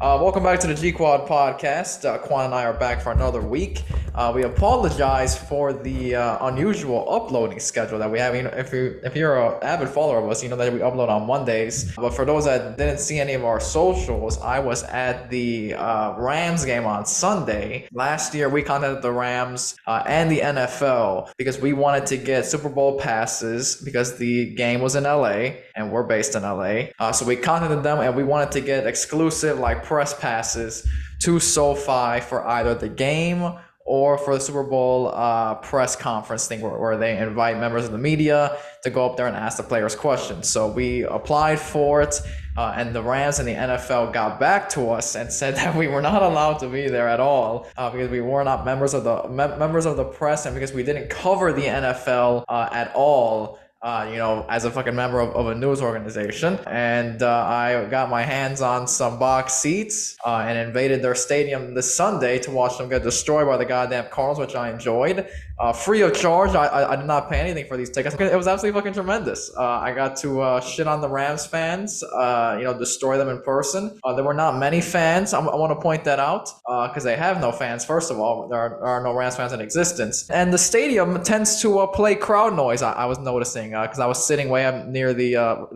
Uh, welcome back to the G Quad podcast. Uh, Quan and I are back for another week. Uh, we apologize for the uh, unusual uploading schedule that we have. You know, if you if you're an avid follower of us, you know that we upload on Mondays. But for those that didn't see any of our socials, I was at the uh, Rams game on Sunday. Last year, we contacted the Rams uh, and the NFL because we wanted to get Super Bowl passes because the game was in LA and we're based in LA. Uh, so we contacted them and we wanted to get exclusive like press passes to SoFi for either the game or for the Super Bowl uh, press conference thing where, where, they invite members of the media to go up there and ask the players questions. So we applied for it, uh, and the Rams and the NFL got back to us and said that we were not allowed to be there at all uh, because we were not members of the me- members of the press and because we didn't cover the NFL uh, at all uh, you know, as a fucking member of, of a news organization. And uh, I got my hands on some box seats uh, and invaded their stadium this Sunday to watch them get destroyed by the goddamn Cardinals, which I enjoyed. Uh, free of charge. I, I, I, did not pay anything for these tickets. It was absolutely fucking tremendous. Uh, I got to uh, shit on the Rams fans, uh, you know, destroy them in person. Uh, there were not many fans. I, I want to point that out because uh, they have no fans. First of all, there are, there are, no Rams fans in existence, and the stadium tends to play crowd noise. I, I was noticing because I was sitting way up near the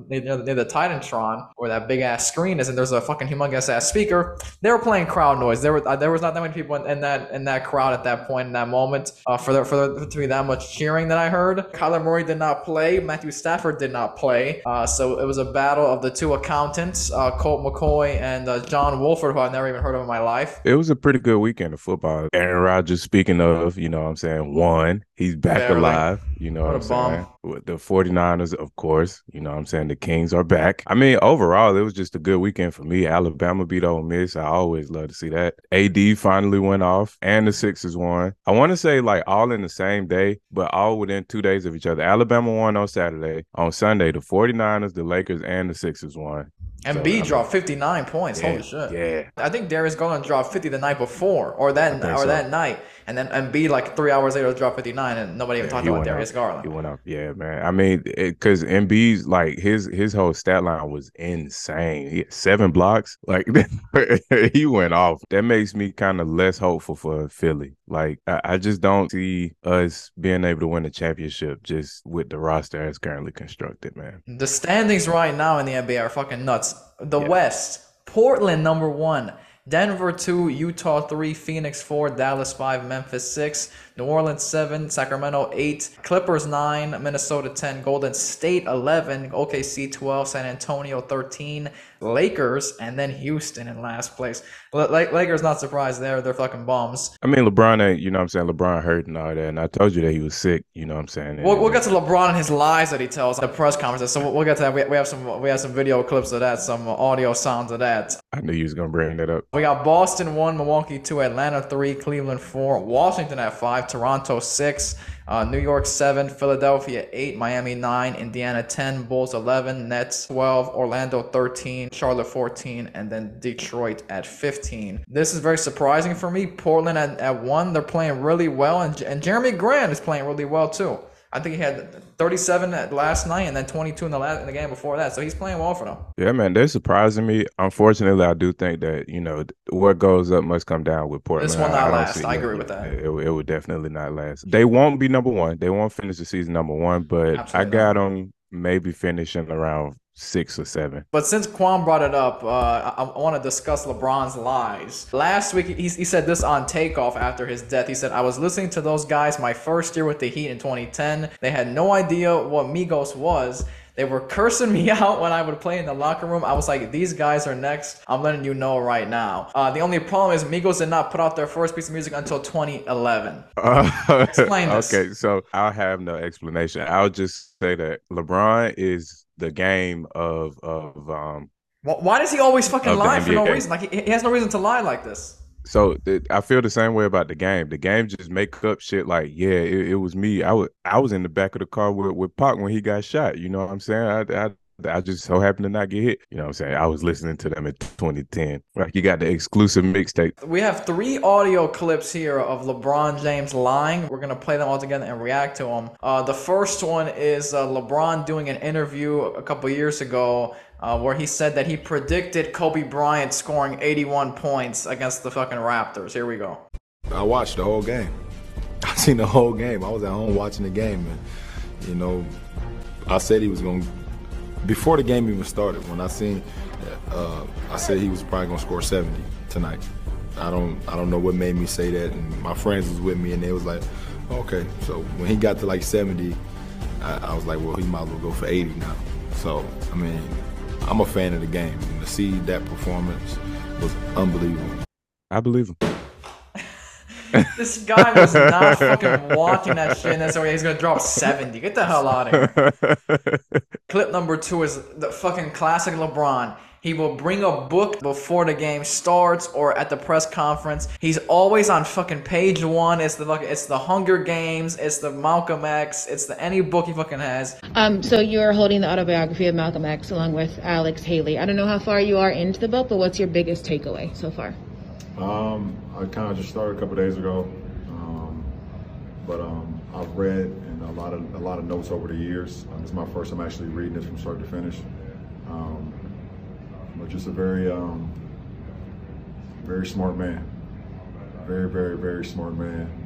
near, near the Titantron where that big ass screen is, and there's a fucking humongous ass speaker. They were playing crowd noise. There were there was not that many people in, in that in that crowd at that point in that moment for their for there to be that much cheering that I heard. Kyler Murray did not play. Matthew Stafford did not play. Uh, so it was a battle of the two accountants, uh, Colt McCoy and uh, John Wolford, who I've never even heard of in my life. It was a pretty good weekend of football. Aaron Rodgers, speaking of, you know what I'm saying, one, He's back Barely. alive. You know what, what I'm saying? With the 49ers, of course. You know what I'm saying? The Kings are back. I mean, overall, it was just a good weekend for me. Alabama beat Ole Miss. I always love to see that. AD finally went off and the Sixers won. I want to say like all in the same day, but all within two days of each other. Alabama won on Saturday. On Sunday, the 49ers, the Lakers, and the Sixers won. And so, B dropped 59 points. Yeah, Holy shit. Yeah. I think Darius Garland dropped 50 the night before or that or so. that night. And then Embiid like 3 hours later dropped 59 and nobody even yeah, talked about Darius up. Garland. He went up. Yeah, man. I mean, cuz Embiid's like his his whole stat line was insane. He had 7 blocks. Like he went off. That makes me kind of less hopeful for Philly. Like I, I just don't see us being able to win a championship just with the roster as currently constructed, man. The standings right now in the NBA are fucking nuts. The yeah. West, Portland number one, Denver two, Utah three, Phoenix four, Dallas five, Memphis six, New Orleans 7, Sacramento 8, Clippers 9, Minnesota 10, Golden State 11, OKC 12, San Antonio 13, Lakers, and then Houston in last place. L- Lakers not surprised there. They're fucking bums. I mean, LeBron ain't, you know what I'm saying? LeBron hurt and all that. And I told you that he was sick, you know what I'm saying? We'll, we'll get to LeBron and his lies that he tells at the press conferences. So we'll, we'll get to that. We, we, have some we have some video clips of that, some audio sounds of that. I knew you was going to bring that up. We got Boston 1, Milwaukee 2, Atlanta 3, Cleveland 4, Washington at 5, 5, Toronto 6, uh, New York 7, Philadelphia 8, Miami 9, Indiana 10, Bulls 11, Nets 12, Orlando 13, Charlotte 14, and then Detroit at 15. This is very surprising for me. Portland at, at 1, they're playing really well, and, and Jerami Grant is playing really well too. I think he had 37 last night and then 22 in the last in the game before that. So he's playing well for them. Yeah, man, they're surprising me. Unfortunately, I do think that you know what goes up must come down with Portland. This one not I, last. See, I agree with that. It, it, would definitely not last. They won't be number one. They won't finish the season number one. But Absolutely I got them maybe finishing around six or seven. But since Quan brought it up, uh, I, I want to discuss LeBron's lies. Last week, he, he said this on Takeoff after his death. He said, I was listening to those guys my first year with the Heat in 2010. They had no idea what Migos was. They were cursing me out when I would play in the locker room. I was like, these guys are next. I'm letting you know right now. Uh, the only problem is Migos did not put out their first piece of music until 2011. Uh, Explain this. Okay, so I'll have no explanation. I'll just say that LeBron is the game of of um. Why does he always fucking lie for no reason? Like he, he has no reason to lie like this. So it, I feel the same way about the game. The game just make up shit like, yeah, it, it, was me. I was I was in the back of the car with, with Pac when he got shot. You know what I'm saying? I, I I just so happened to not get hit. You know what I'm saying? I was listening to them in 2010. Like you got the exclusive mixtape. We have three audio clips here of LeBron James lying. We're gonna play them all together and react to them. Uh, the first one is uh, LeBron doing an interview a couple years ago uh, where he said that he predicted Kobe Bryant scoring 81 points against the fucking Raptors. Here we go. I watched the whole game. I seen the whole game. I was at home watching the game, and you know, I said he was going to before the game even started. When I seen, uh, I said he was probably to score 70 tonight. I don't, I don't know what made me say that. And my friends was with me, and they was like, okay. So when he got to like 70, I, I was like, well, he might as well go for 80 now. So I mean, I'm a fan of the game, and to see that performance was unbelievable. I believe him. this guy was not fucking watching that shit, and that's why he's gonna drop 70. Get the hell out of here. Clip number two is the fucking classic LeBron. He will bring a book before the game starts or at the press conference. He's always on fucking page one. It's the fucking, it's the Hunger Games. It's the Malcolm X. It's the any book he fucking has. Um, so you're holding the autobiography of Malcolm X along with Alex Haley. I don't know how far you are into the book, but what's your biggest takeaway so far? Um, I kind of just started a couple days ago, um, but um, I've read and a lot of a lot of notes over the years. Um, it's my first time actually reading this from start to finish. Um, but just a very, um, very smart man. Very, very, very smart man.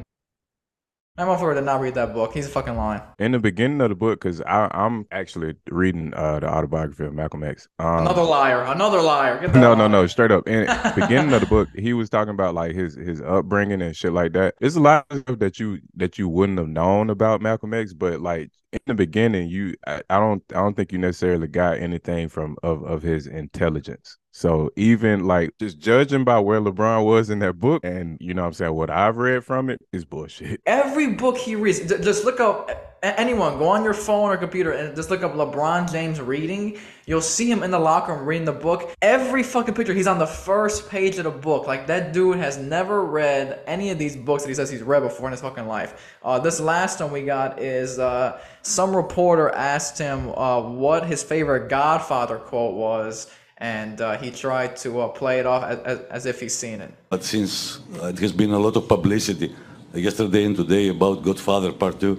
I'm off to not read that book. He's a fucking lying. In the beginning of the book, because I'm actually reading uh, the autobiography of Malcolm X. Um, another liar. Another liar. no, no, no. Straight up. In the beginning of the book, he was talking about like his his upbringing and shit like that. There's a lot of stuff that you that you wouldn't have known about Malcolm X, but like in the beginning, you I, I don't I don't think you necessarily got anything from of of his intelligence. So even like just judging by where LeBron was in that book and you know what I'm saying what I've read from it is bullshit. Every book he reads just look up anyone go on your phone or computer and just look up LeBron James reading. You'll see him in the locker room reading the book. Every fucking picture he's on the first page of the book. Like that dude has never read any of these books that he says he's read before in his fucking life. Uh, this last one we got is uh, some reporter asked him uh, what his favorite Godfather quote was and uh, he tried to uh, play it off as, as, as, if he's seen it. But since uh, it has been a lot of publicity yesterday and today about Godfather Part 2,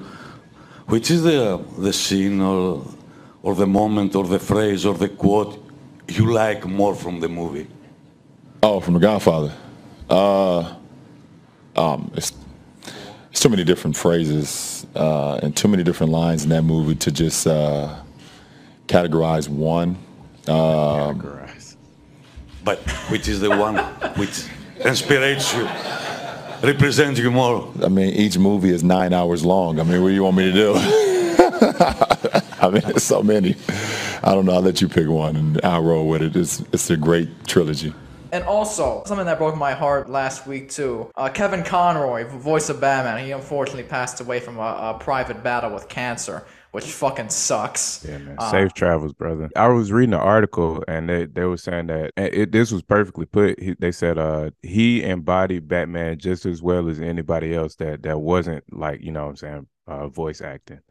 which is the, the scene or, or the moment or the phrase or the quote you like more from the movie? Oh, from The Godfather. Uh, um, it's, it's too many different phrases uh, and too many different lines in that movie to just uh, categorize one. Um, but which is the one which inspires you, represents you more? I mean, each movie is nine hours long. I mean, what do you want me to do? I mean, there's so many. I don't know. I'll let you pick one, and I'll roll with it. It's it's a great trilogy. And also, something that broke my heart last week too. Uh, Kevin Conroy, voice of Batman, he unfortunately passed away from a, a private battle with cancer which fucking sucks. Yeah, man. Uh, Safe travels, brother. I was reading an article and they, they were saying that it, this was perfectly put. He, they said uh he embodied Batman just as well as anybody else that that wasn't like you know what I'm saying uh, voice acting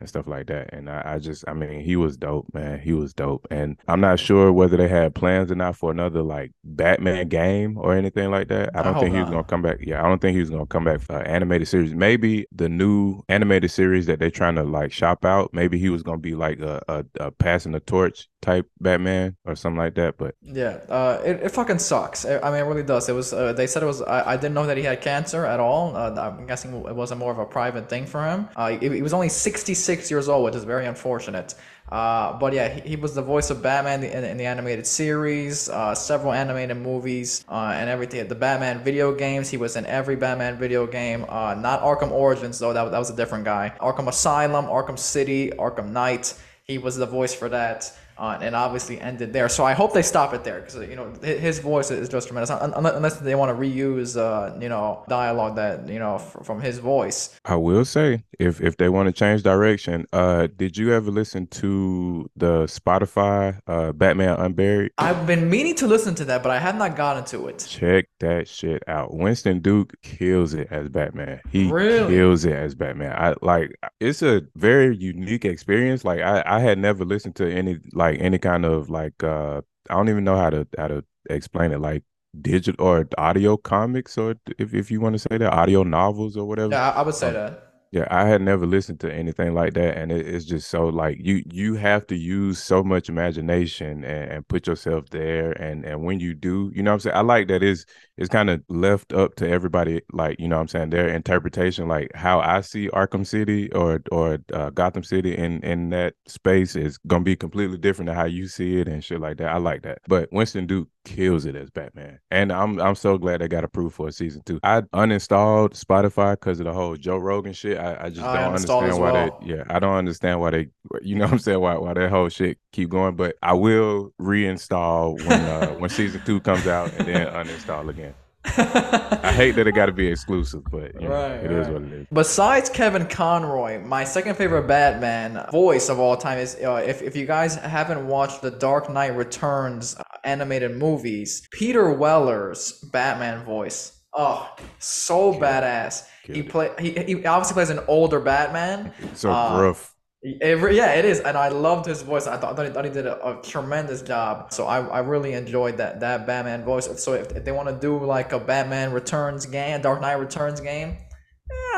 and stuff like that. And I, I, just, I mean, he was dope, man. He was dope. And I'm not sure whether they had plans or not for another like Batman game or anything like that. I don't I think he was gonna come back. Yeah, I don't think he was gonna come back for uh, animated series. Maybe the new animated series that they're trying to like shop out. Maybe he was gonna be like a, a, a passing the torch type Batman or something like that. But yeah, uh, it, it fucking sucks. I mean, it really does. It was. Uh, they said it was. I, I didn't know that he had cancer at all. Uh, I'm guessing it wasn't more of a private thing for him. Uh, he, he was only 66 years old, which is very unfortunate. Uh, but yeah, he, he, was the voice of Batman in, in the animated series, uh, several animated movies, and everything. The Batman video games, he was in every Batman video game. Not Arkham Origins though, that, that was a different guy. Arkham Asylum, Arkham City, Arkham Knight. He was the voice for that uh, and obviously ended there. So I hope they stop it there because you know his voice is just tremendous. Unless they want to reuse, uh, you know, dialogue that you know from his voice. I will say, if if they want to change direction, uh, did you ever listen to the Spotify uh, Batman Unburied? I've been meaning to listen to that, but I have not gotten to it. Check that shit out. Winston Duke kills it as Batman. He really? kills it as Batman. I like it's a very unique experience. Like I, I had never listened to any like like any kind of like uh I don't even know how to how to explain it like digital or audio comics or if if you want to say that audio novels or whatever. Yeah, I would say um, that. Yeah, I had never listened to anything like that, and it, it's just so like you you have to use so much imagination and, and, put yourself there, and and when you do, you know what I'm saying. I like that is it's kind of left up to everybody, like you know what I'm saying their interpretation, like how I see Arkham City or or uh, Gotham City in in that space is gonna be completely different to how you see it and shit like that. I like that, but Winston Duke kills it as Batman, and I'm I'm so glad they got approved for a season two. I uninstalled Spotify because of the whole Joe Rogan shit. I, I just I don't understand why well. they. Yeah, I don't understand why they. You know what I'm saying? Why why that whole shit keep going? But I will reinstall when uh, when season two comes out and then uninstall again. I hate that it got to be exclusive, but you know, right, it right. is what it is. Besides Kevin Conroy, my second favorite Batman voice of all time is uh, if, if you guys haven't watched the Dark Knight Returns animated movies, Peter Weller's Batman voice. Oh, so badass. He play he, he obviously plays an older Batman. So uh, gruff yeah, it is, and I loved his voice. I thought he did a, a, tremendous job. So I, I really enjoyed that that Batman voice. So if, if they want to do like a Batman Returns game, Dark Knight Returns game,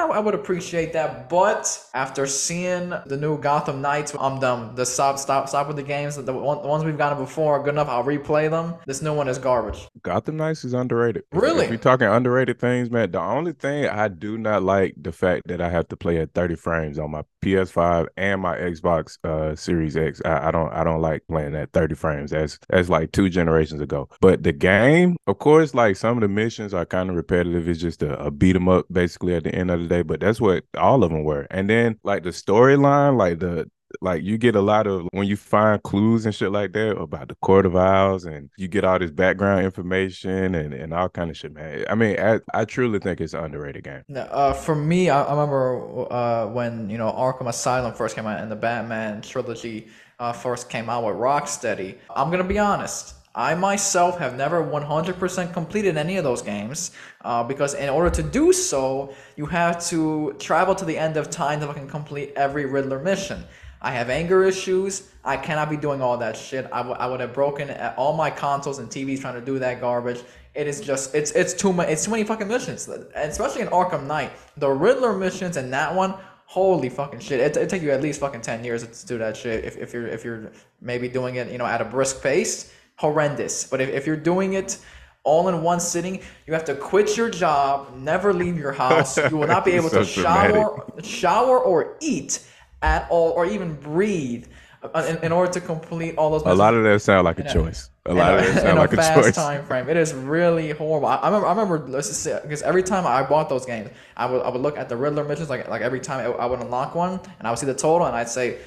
yeah, I would appreciate that. But after seeing the new Gotham Knights, I'm done. The stop, stop, stop with the games. The, one, the ones we've gotten before are good enough. I'll replay them. This new one is garbage. Gotham Knights is underrated. Really? If, we're talking underrated things, man, the only thing I do not like the fact that I have to play at 30 frames on my PS5 and my Xbox uh, Series X. I, I don't, I don't like playing at 30 frames. That's that's like two generations ago. But the game, of course, like some of the missions are kind of repetitive. It's just a, a beat 'em up basically at the end of the day. But that's what all of them were. And then like the storyline, like the like you get a lot of when you find clues and shit like that about the court of owls and you get all this background information and, and all kind of shit man. I mean i, I truly think it's an underrated game. Uh, for me I, I remember uh, when you know arkham asylum first came out and the batman trilogy uh, first came out with rocksteady. I'm gonna be honest I myself have never 100% completed any of those games uh, because in order to do so, you have to travel to the end of time to fucking complete every Riddler mission. I have anger issues. I cannot be doing all that shit. I, w- I would have broken all my consoles and TVs trying to do that garbage. It is just it's it's too much. It's too many fucking missions, especially in Arkham Knight, the Riddler missions and that one. Holy fucking shit! It it take you at least fucking ten years to do that shit. If, if you're if you're maybe doing it, you know, at a brisk pace horrendous. But if, if you're doing it all in one sitting, you have to quit your job, never leave your house. You will not be able so to shower, shower or eat at all, or even breathe. Uh, in, in order to complete all those, a lot of that sound like a, a choice. A lot of that sound like a, fast choice. time frame. It is really horrible. I, I remember. I remember. Let's just say because every time I bought those games, I would I would look at the Riddler missions. Like like every time I would unlock one, and I would see the total, and I'd say,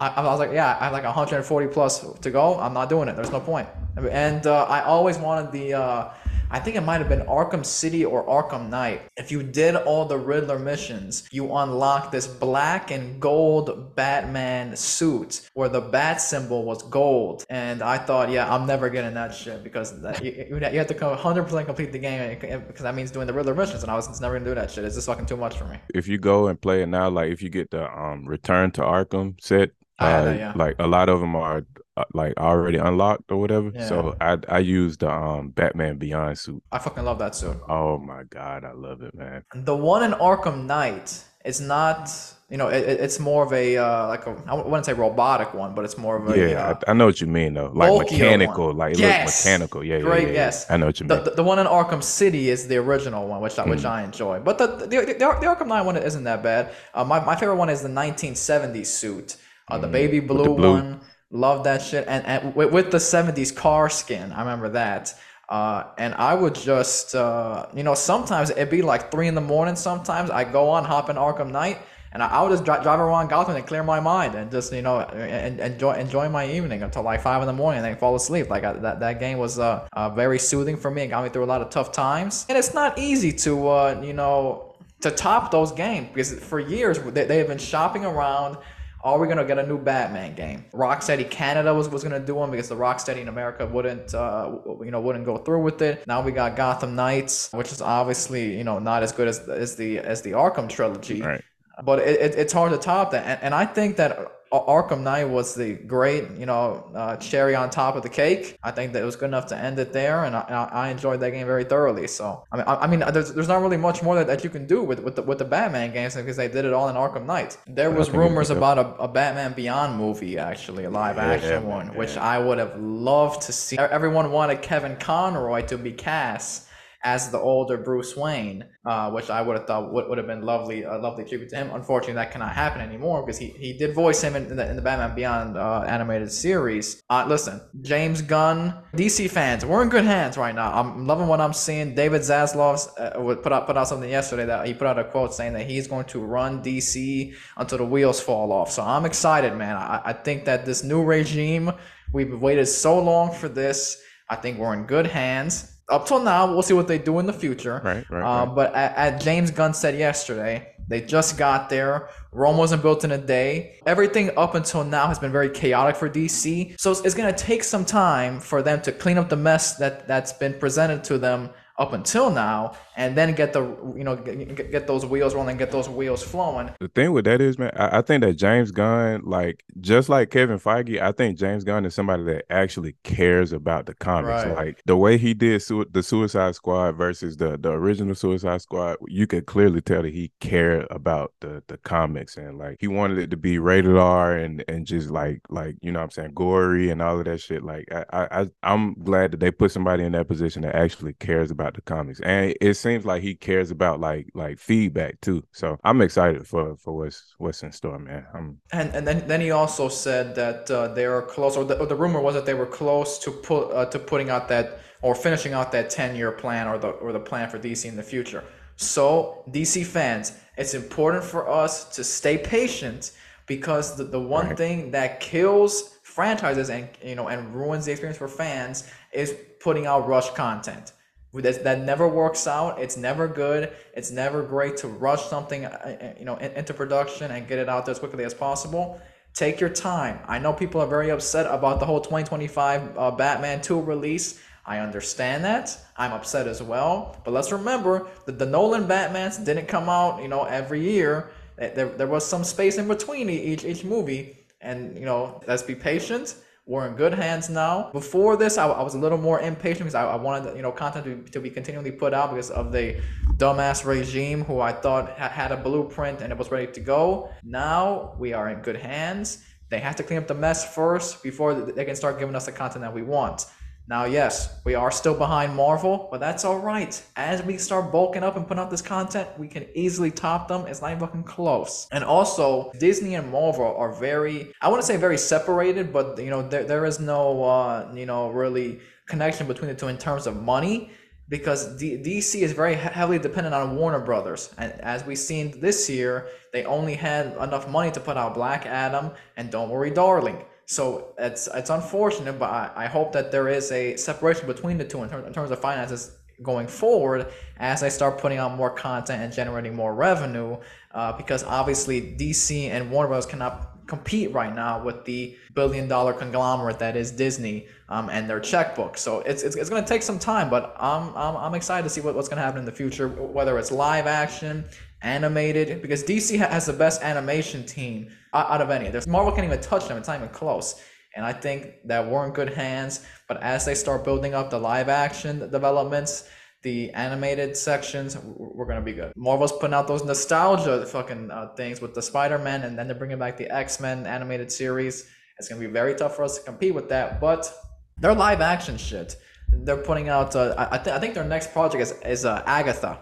I, I was like, yeah, I have like 140 plus to go. I'm not doing it. There's no point. And uh, I always wanted the uh, I think it might have been Arkham City or Arkham Knight. If you did all the Riddler missions, you unlock this black and gold Batman suit where the bat symbol was gold. And I thought, yeah, I'm never getting that shit because that, you, you have to 100% complete the game because that means doing the Riddler missions. And I was just never gonna do that shit. It's just fucking too much for me. If you go and play it now, like if you get the um Return to Arkham set, uh, that, yeah. like a lot of them are like already unlocked or whatever. Yeah. So I I used the um Batman Beyond suit. I fucking love that suit. Oh my god, I love it, man. The one in Arkham Knight is not. You know, it, it's more of a uh, like a I wouldn't say robotic one, but it's more of a yeah. Uh, I, I, know what you mean though, like mechanical, one. like it yes. mechanical. Yeah, great yeah, yeah, yes. I know what you mean. The, the, one in Arkham City is the original one, which I, which mm. I enjoy. But the the, the the, Arkham Knight one isn't that bad. Uh, my my favorite one is the 1970s suit, uh, the mm. baby blue, blue one. Love that shit. And, and with, with, the 70s car skin, I remember that. Uh, and I would just, uh, you know, sometimes it'd be like three in the morning. Sometimes I go on, hop in Arkham Knight, and I, I would just drive, drive around Gotham and clear my mind and just, you know, and, enjoy enjoy my evening until like five in the morning and then fall asleep. Like I, that that game was uh, uh, very soothing for me and got me through a lot of tough times. And it's not easy to, uh, you know, to top those games because for years they, they have been shopping around are we gonna get a new Batman game? Rocksteady Canada was, was gonna do one because the Rocksteady in America wouldn't uh, you know wouldn't go through with it. Now we got Gotham Knights, which is obviously you know not as good as as the as the Arkham trilogy. Right. But it, it, it's hard to top that, and, and I think that Arkham Knight was the great, you know, uh, cherry on top of the cake. I think that it was good enough to end it there, and I, I enjoyed that game very thoroughly. So I mean, I, I mean, there's, there's not really much more that, that you can do with with the, with the Batman games because they did it all in Arkham Knight. There was rumors about a, a, Batman Beyond movie, actually, a live action yeah, one, yeah. which I would have loved to see. Everyone wanted Kevin Conroy to be cast as the older Bruce Wayne, uh, which I would have thought would, would have been lovely, a lovely tribute to him. Unfortunately, that cannot happen anymore because he, he did voice him in the, in the Batman Beyond uh, animated series. Uh, listen, James Gunn, DC fans, we're in good hands right now. I'm loving what I'm seeing. David Zaslav uh, put out put out something yesterday that he put out a quote saying that he's going to run DC until the wheels fall off. So I'm excited, man. I, I think that this new regime, we've waited so long for this. I think we're in good hands up till now, we'll see what they do in the future. Right, right. Uh, right. But as James Gunn said yesterday, they just got there. Rome wasn't built in a day. Everything up until now has been very chaotic for DC. So it's, it's going to take some time for them to clean up the mess that that's been presented to them up until now, and then get the you know get, get those wheels rolling, get those wheels flowing. The thing with that is, man, I, I, think that James Gunn, like just like Kevin Feige, I think James Gunn is somebody that actually cares about the comics. Right. Like the way he did su- the Suicide Squad versus the the original Suicide Squad, you could clearly tell that he cared about the the comics and like he wanted it to be rated R and and just like like you know what I'm saying gory and all of that shit. Like I I I'm glad that they put somebody in that position that actually cares about the comics, and it seems like he cares about like like feedback too. So I'm excited for for what's what's in store, man. I'm... And and then then he also said that uh, they are close, or the, or the rumor was that they were close to put uh, to putting out that or finishing out that 10 year plan or the or the plan for DC in the future. So DC fans, it's important for us to stay patient because the, the one right. thing that kills franchises and you know and ruins the experience for fans is putting out rush content that, never works out. It's never good. It's never great to rush something, uh, uh, you know, into production and get it out there as quickly as possible. Take your time. I know people are very upset about the whole 2025 uh, Batman 2 release. I understand that. I'm upset as well. But let's remember that the Nolan Batmans didn't come out, you know, every year. There, there was some space in between each each movie, and you know, let's be patient we're in good hands now. Before this, I, I was a little more impatient because I, I wanted you know content to, to be continually put out because of the dumbass regime who I thought ha- had a blueprint and it was ready to go. Now we are in good hands. They have to clean up the mess first before they can start giving us the content that we want. Now, yes, we are still behind Marvel, but that's all right. As we start bulking up and putting out this content, we can easily top them. It's not even fucking close. And also, Disney and Marvel are very, I want to say very separated, but you know, there, there is no, uh, you know, really connection between the two in terms of money because D- DC is very heavily dependent on Warner Brothers. And as we've seen this year, they only had enough money to put out Black Adam and Don't Worry Darling. So it's it's unfortunate, but I, I hope that there is a separation between the two in, ter- in terms of finances going forward as I start putting out more content and generating more revenue. Uh, because obviously DC and Warner Bros. cannot compete right now with the billion dollar conglomerate that is Disney um, and their checkbook. So it's, it's, it's going to take some time, but I'm, I'm, I'm excited to see what, what's going to happen in the future, whether it's live action, animated, because DC has the best animation team out of any. There's Marvel can't even touch them. It's not even close. And I think that we're in good hands. But as they start building up the live action developments, the animated sections, we're gonna be good. Marvel's putting out those nostalgia fucking uh, things with the Spider-Man, and then they're bringing back the X-Men animated series. It's gonna be very tough for us to compete with that. But they're live action shit. They're putting out. Uh, I, th- I think their next project is is uh, Agatha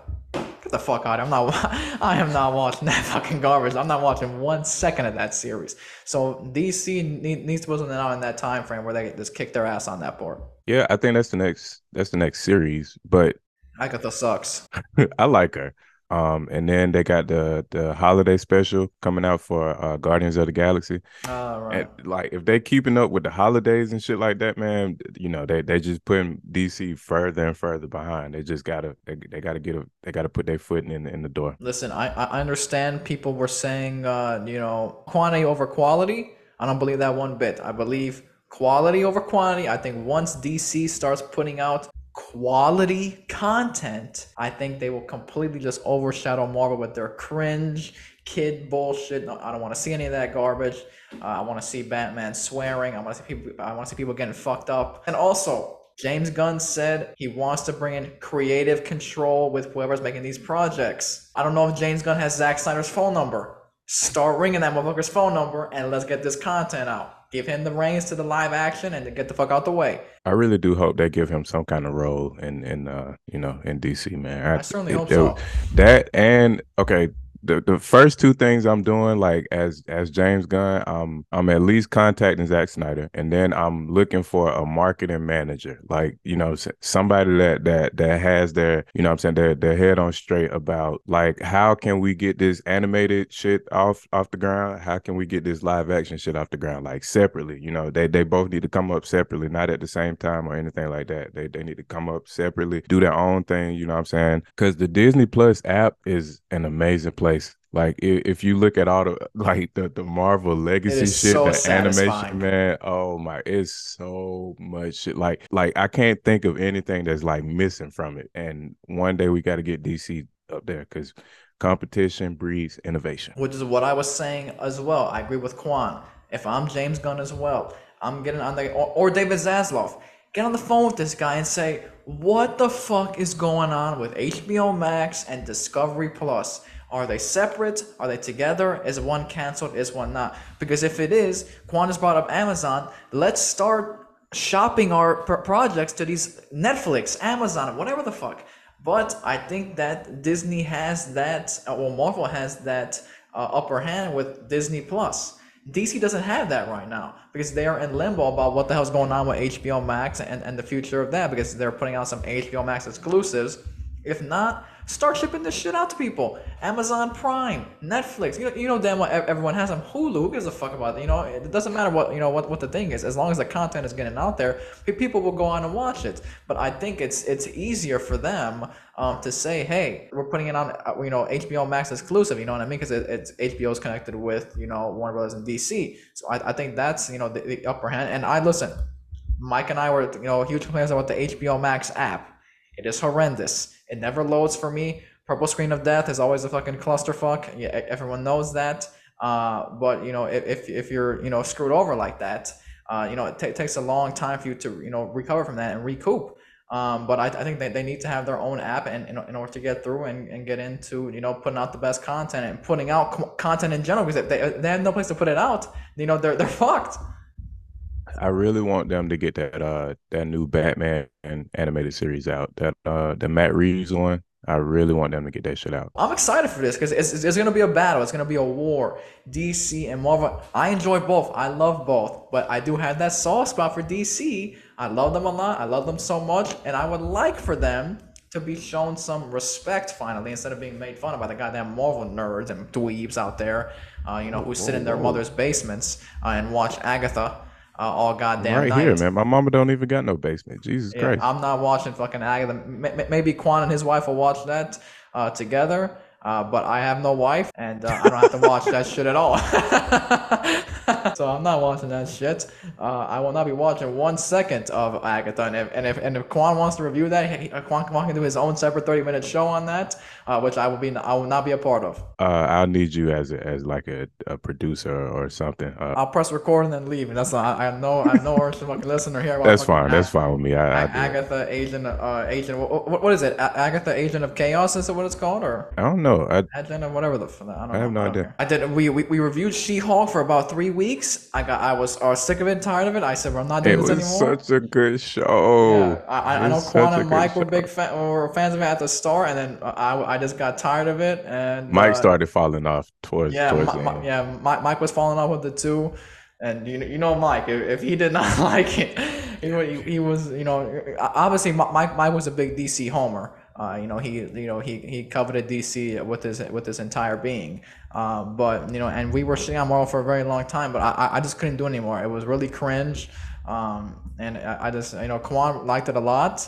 Get the fuck out! I'm not. I am not watching that fucking garbage. I'm not watching one second of that series. So DC need, needs to put something out in that time frame where they just kick their ass on that board. Yeah, I think that's the next. That's the next series. But Agatha sucks. I like her. Um, and then they got the the holiday special coming out for uh, Guardians of the Galaxy. Oh, right. And like if they keeping up with the holidays and shit like that, man, you know they they just putting DC further and further behind. They just gotta they, they gotta get a they gotta put their foot in in the door. Listen, I I understand people were saying uh you know quantity over quality. I don't believe that one bit. I believe quality over quantity. I think once DC starts putting out quality content, I think they will completely just overshadow Marvel with their cringe, kid bullshit. No, I don't want to see any of that garbage. Uh, I want to see Batman swearing. I want to see people. I want to see people getting fucked up. And also, James Gunn said he wants to bring in creative control with whoever's making these projects. I don't know if James Gunn has Zack Snyder's phone number. Start ringing that motherfucker's phone number and let's get this content out. Give him the reins to the live action and get the fuck out the way. I really do hope they give him some kind of role in in uh you know in DC man. I, I certainly it, hope so. That and okay, the, the first two things I'm doing, like as as James Gunn, um, I'm at least contacting Zack Snyder, and then I'm looking for a marketing manager, like you know somebody that that that has their, you know, I'm saying their their head on straight about like how can we get this animated shit off off the ground? How can we get this live action shit off the ground? Like separately, you know, they they both need to come up separately, not at the same time or anything like that. They they need to come up separately, do their own thing. You know what I'm saying? Because the Disney Plus app is an amazing place Like if you look at all the like the, the Marvel legacy shit, so the satisfying. animation, man, oh my, it's so much shit. Like like I can't think of anything that's like missing from it. And one day we got to get DC up there because competition breeds innovation. Which is what I was saying as well. I agree with Quan. If I'm James Gunn as well, I'm getting on the or, or David Zaslav, get on the phone with this guy and say, what the fuck is going on with HBO Max and Discovery Plus? Are they separate? Are they together? Is one canceled? Is one not? Because if it is, Quan has brought up Amazon. Let's start shopping our pr- projects to these Netflix, Amazon, whatever the fuck. But I think that Disney has that, uh, well, Marvel has that uh, upper hand with Disney Plus. DC doesn't have that right now because they are in limbo about what the hell's going on with HBO Max and, and the future of that because they're putting out some HBO Max exclusives. If not, Start shipping this shit out to people. Amazon Prime, Netflix. You know, you know damn well everyone has them. Hulu. Who gives a fuck about it? You know, it doesn't matter what you know what, what the thing is. As long as the content is getting out there, people will go on and watch it. But I think it's it's easier for them um, to say, hey, we're putting it on, uh, you know, HBO Max exclusive. You know what I mean? Because it, it's is connected with you know Warner Brothers and DC. So I, I think that's you know the, the upper hand. And I listen. Mike and I were you know huge fans about the HBO Max app. It is horrendous. It never loads for me. Purple screen of death is always a fucking clusterfuck. Yeah, everyone knows that. Uh, but you know, if if you're you know screwed over like that, uh, you know, it t- takes a long time for you to you know recover from that and recoup. Um, but I, I think that they need to have their own app in, in, in order to get through and, and get into, you know, putting out the best content and putting out co- content in general because they, they have no place to put it out. You know, they're, they're fucked. I really want them to get that uh that new Batman animated series out. That uh the Matt Reeves one. I really want them to get that shit out. I'm excited for this because it's, it's, it's, gonna be a battle. It's gonna be a war. DC and Marvel. I enjoy both. I love both, but I do have that soft spot for DC. I love them a lot. I love them so much, and I would like for them to be shown some respect finally instead of being made fun of by the goddamn Marvel nerds and dweebs out there. Uh, you know, who sit in their mother's basements uh, and watch Agatha uh, all goddamn right night. here, man. My mama don't even got no basement. Jesus yeah, Christ. I'm not watching fucking Agatha. Maybe Quan and his wife will watch that uh, together. Uh, but I have no wife, and uh, I don't have to watch that shit at all. so I'm not watching that shit. Uh, I will not be watching one second of Agatha. And if and if, and if Quan wants to review that, he, Quan, Quan can do his own separate 30 minute show on that, uh, which I will be I will not be a part of. Uh, I'll need you as a, as like a, a producer or something. Uh, I'll press record and then leave. And that's not, I, I know I know our fucking listener here. That's fine. That's fine with me. I, I Agatha, agent, agent. What, what is it? Agatha, agent of chaos. Is it what it's called? Or I don't know. I, Agenda, whatever the. I, don't I have no idea. I did. We, we we reviewed She-Hulk for about three weeks. I got. I was. I sick of it, tired of it. I said, "We're not doing it this anymore." It was such a good show. Yeah, I, I know Quan and Mike were big fan, were fans of it at the start, and then I, I just got tired of it. And Mike uh, started falling off towards. Yeah, towards my, yeah. Mike, Mike was falling off with the two. And you know, you know Mike. If, if he did not like it, he, he was, you know, obviously Mike Mike was a big DC homer. Uh, you know, he you know he he coveted DC with his with his entire being. Um, but you know, and we were shitting on Marvel for a very long time, but I I just couldn't do it anymore. It was really cringe, um, and I, I just you know Quan liked it a lot.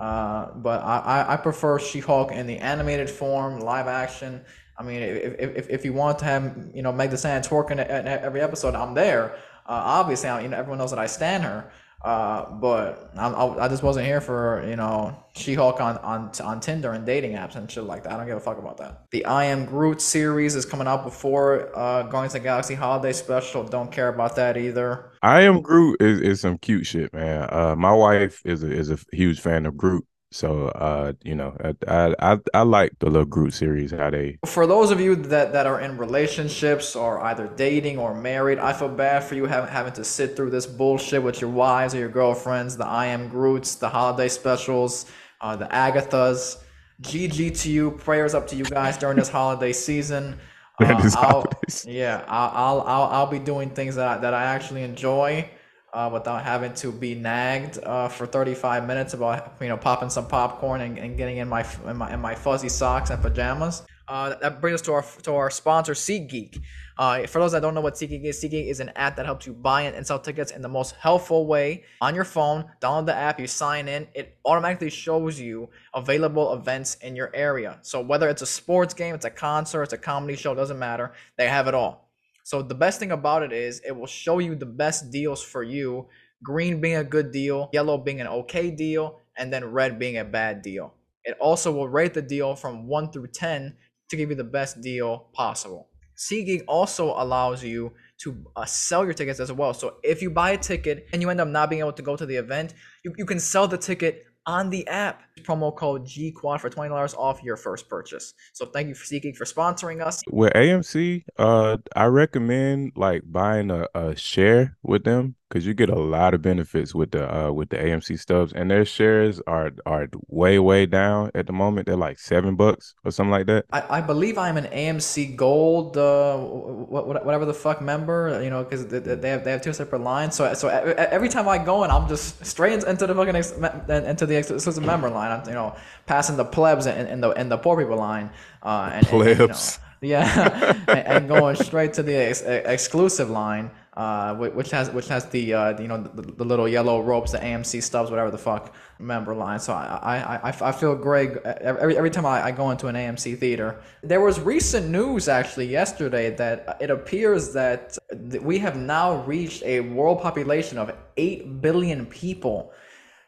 Uh, but I, I prefer She-Hulk in the animated form, live action. I mean, if, if, if you want to have, you know, Meg the Stallion twerking at, every episode, I'm there. Uh, obviously, you know, everyone knows that I stand her. Uh, but I, I, just wasn't here for you know She-Hulk on on on Tinder and dating apps and shit like that. I don't give a fuck about that. The I Am Groot series is coming out before uh, of the Galaxy Holiday Special. Don't care about that either. I Am Groot is, is some cute shit, man. Uh, my wife is a, is a huge fan of Groot. So uh, you know, I, I I like the little Groot series. How they for those of you that that are in relationships or either dating or married, I feel bad for you having having to sit through this bullshit with your wives or your girlfriends. The I am Groots, the holiday specials, uh, the Agathas. GG to you. Prayers up to you guys during this holiday season. Uh, I'll, yeah, I'll, I'll I'll I'll be doing things that I, that I actually enjoy uh, without having to be nagged uh, for 35 minutes about you know popping some popcorn and, and getting in my, in my in my fuzzy socks and pajamas. Uh, that brings us to our to our sponsor, SeatGeek. Uh, for those that don't know what SeatGeek is, SeatGeek is an app that helps you buy and sell tickets in the most helpful way on your phone. Download the app, you sign in, it automatically shows you available events in your area. So whether it's a sports game, it's a concert, it's a comedy show, doesn't matter. They have it all. So the best thing about it is it will show you the best deals for you. Green being a good deal, yellow being an okay deal, and then red being a bad deal. It also will rate the deal from 1 through 10 to give you the best deal possible. SeatGeek also allows you to uh, sell your tickets as well. So if you buy a ticket and you end up not being able to go to the event, you, you can sell the ticket on the app. Promo code GQuad for $20 off your first purchase. So thank you for SeatGeek for sponsoring us. With AMC, uh, I recommend like buying a, a share with them because you get a lot of benefits with the uh with the AMC stubs, and their shares are are way way down at the moment. They're like seven bucks or something like that. I, I believe I'm an AMC Gold, uh, whatever the fuck member, you know, because they have they have two separate lines. So so every time I go in, I'm just straight into the fucking ex- into the exclusive member line. You know passing the plebs in, in the in the poor people line. Uh, and, plebs. And, you know, yeah, and, and, going straight to the ex- exclusive line uh, which has which has the uh, you know the, the, little yellow ropes, the AMC stubs, whatever the fuck member line. So I I, I, I feel great every every time I, I go into an AMC theater. There was recent news actually yesterday that it appears that we have now reached a world population of eight billion people.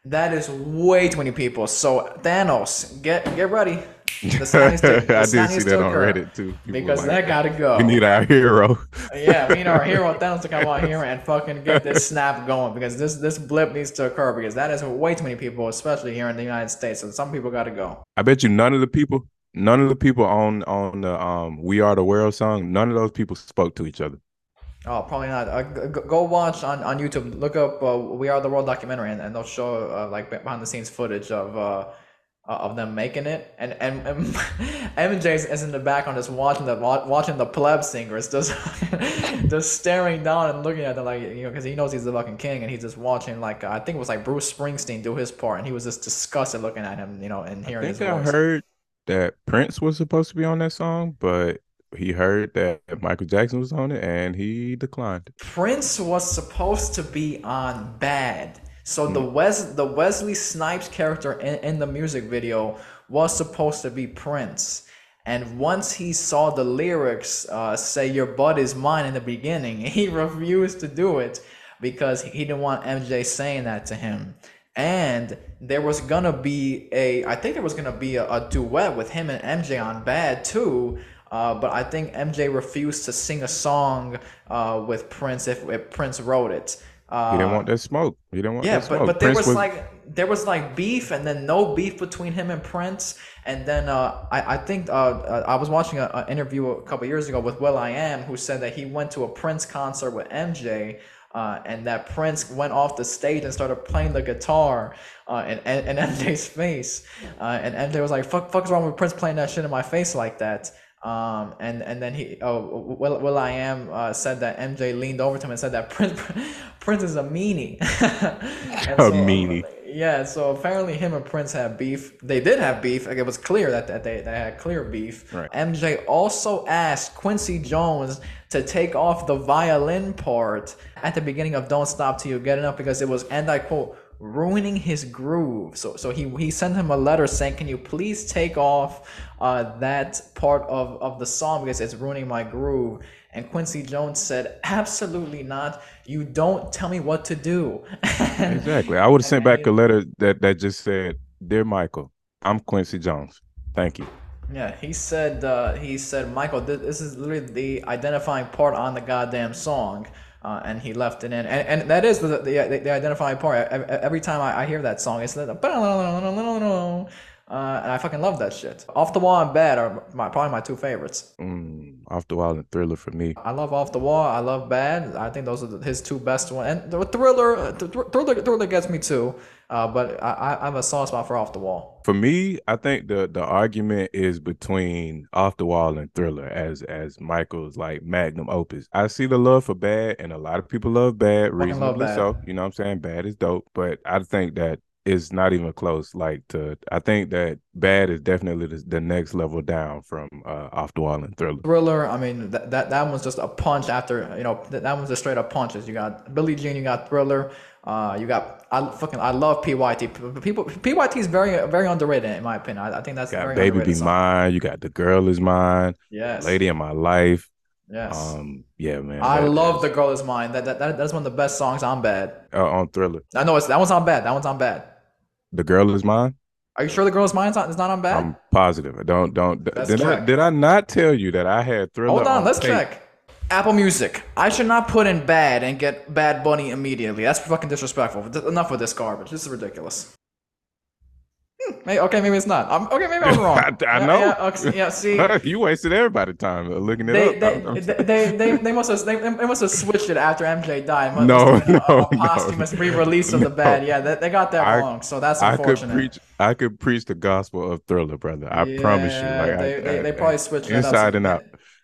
That is way too many people. So Thanos, get get ready. The to, the I did see that on Reddit too. People because like, that gotta go. We need our hero. yeah, we need our hero Thanos to come out here and fucking get this snap going because this this blip needs to occur because that is way too many people, especially here in the United States. So some people gotta go. I bet you none of the people, none of the people on on the um "We Are the World" song, none of those people spoke to each other. Oh, probably not. Uh, go watch on, on YouTube. Look up uh, "We Are the World" documentary, and, and they'll show uh, like behind the scenes footage of uh, uh, of them making it, and and, and MJ is in the background just watching the watching the pleb singers just just staring down and looking at them like you know because he knows he's the fucking king and he's just watching like uh, I think it was like Bruce Springsteen do his part and he was just disgusted looking at him you know and hearing I think his voice. I heard that Prince was supposed to be on that song, but he heard that Michael Jackson was on it and he declined. Prince was supposed to be on Bad so mm. the Wes the Wesley Snipes character in, in the music video was supposed to be Prince. And once he saw the lyrics uh, say "Your butt is mine" in the beginning, he refused to do it because he didn't want MJ saying that to him. And there was gonna be a, I think there was gonna be a, a duet with him and MJ on Bad too. Uh, but I think MJ refused to sing a song uh, with Prince if, if Prince wrote it. Uh, he didn't want that smoke. He didn't want yeah, that smoke. but but there was, was, like there was like beef, and then no beef between him and Prince, and then uh, I I think uh, uh I was watching an interview a couple years ago with will.i.am, who said that he went to a Prince concert with MJ. Uh, and that Prince went off the stage and started playing the guitar uh, in, in, in MJ's face. Uh, and MJ was like, fuck, fuck's wrong with Prince playing that shit in my face like that? Um, and and then he oh will will.i.am uh, said that MJ leaned over to him and said that Prince Prince is a meanie. a so, meanie. Yeah, so apparently him and Prince had beef. They did have beef. Like it was clear that, that they, they had clear beef. Right. MJ also asked Quincy Jones to take off the violin part at the beginning of Don't Stop Till You Get Enough because it was, and I quote, ruining his groove. So so he he sent him a letter saying, "Can you please take off uh, that part of of the song because it's ruining my groove." And Quincy Jones said, "Absolutely not. You don't tell me what to do." exactly. I would have sent back a letter that that just said, "Dear Michael, I'm Quincy Jones. Thank you." Yeah, he said. Uh, he said, "Michael, this is literally the identifying part on the goddamn song." Uh, and he left it in, and, and that is the, the, the identifying part. Every time I, I hear that song, it's the uh, and I fucking love that shit. Off the Wall and Bad are my, probably my two favorites. Mm, off the Wall and Thriller for me. I love Off the Wall. I love Bad. I think those are his two best ones. And the Thriller, Thriller, Thriller gets me too. Uh, but I, I have a soft spot for Off the Wall. For me, I think the the argument is between Off the Wall and Thriller as as Michael's like magnum opus. I see the love for Bad, and a lot of people love Bad, reasonably love bad. so. You know what I'm saying? Bad is dope, but I think that is not even close. Like to, I think that Bad is definitely the, the next level down from uh, Off the Wall and Thriller. Thriller, I mean that that that one's just a punch after you know that, that one's a straight up punches. You got Billie Jean, you got Thriller, uh, you got I fucking I love PYT. People PYT is very very underrated in my opinion. I, I think that's got very Baby Be song. Mine. You got The Girl Is Mine. Yes. Lady in My Life. Yes. Um. Yeah, man. I love The Girl Is Mine. That, that, that that's one of the best songs on Bad. Uh, on Thriller. I know it's that one's on Bad. That one's on Bad. The girl is mine. Are you sure the girl is mine? It's not on bad. I'm positive. I don't don't. did I did I not tell you that I had thriller? Hold on, on let's tape? check. Apple Music. I should not put in bad and get Bad Bunny immediately. That's fucking disrespectful. Enough with this garbage. This is ridiculous. Hmm, maybe, okay, maybe it's not. I'm, okay, maybe I'm wrong. I, I know. Yeah, okay, yeah, see, you wasted everybody's time looking it they, up. They, they, they, they, they, must have they, they, must have switched it after MJ died. Must, no, must no, a, a posthumous no, re-release of no. the bad. Yeah, they, they got that I, wrong. So that's unfortunate. I could preach. I could preach the gospel of Thriller, brother. I yeah, promise you. Like, they, I, they, probably switched inside and out.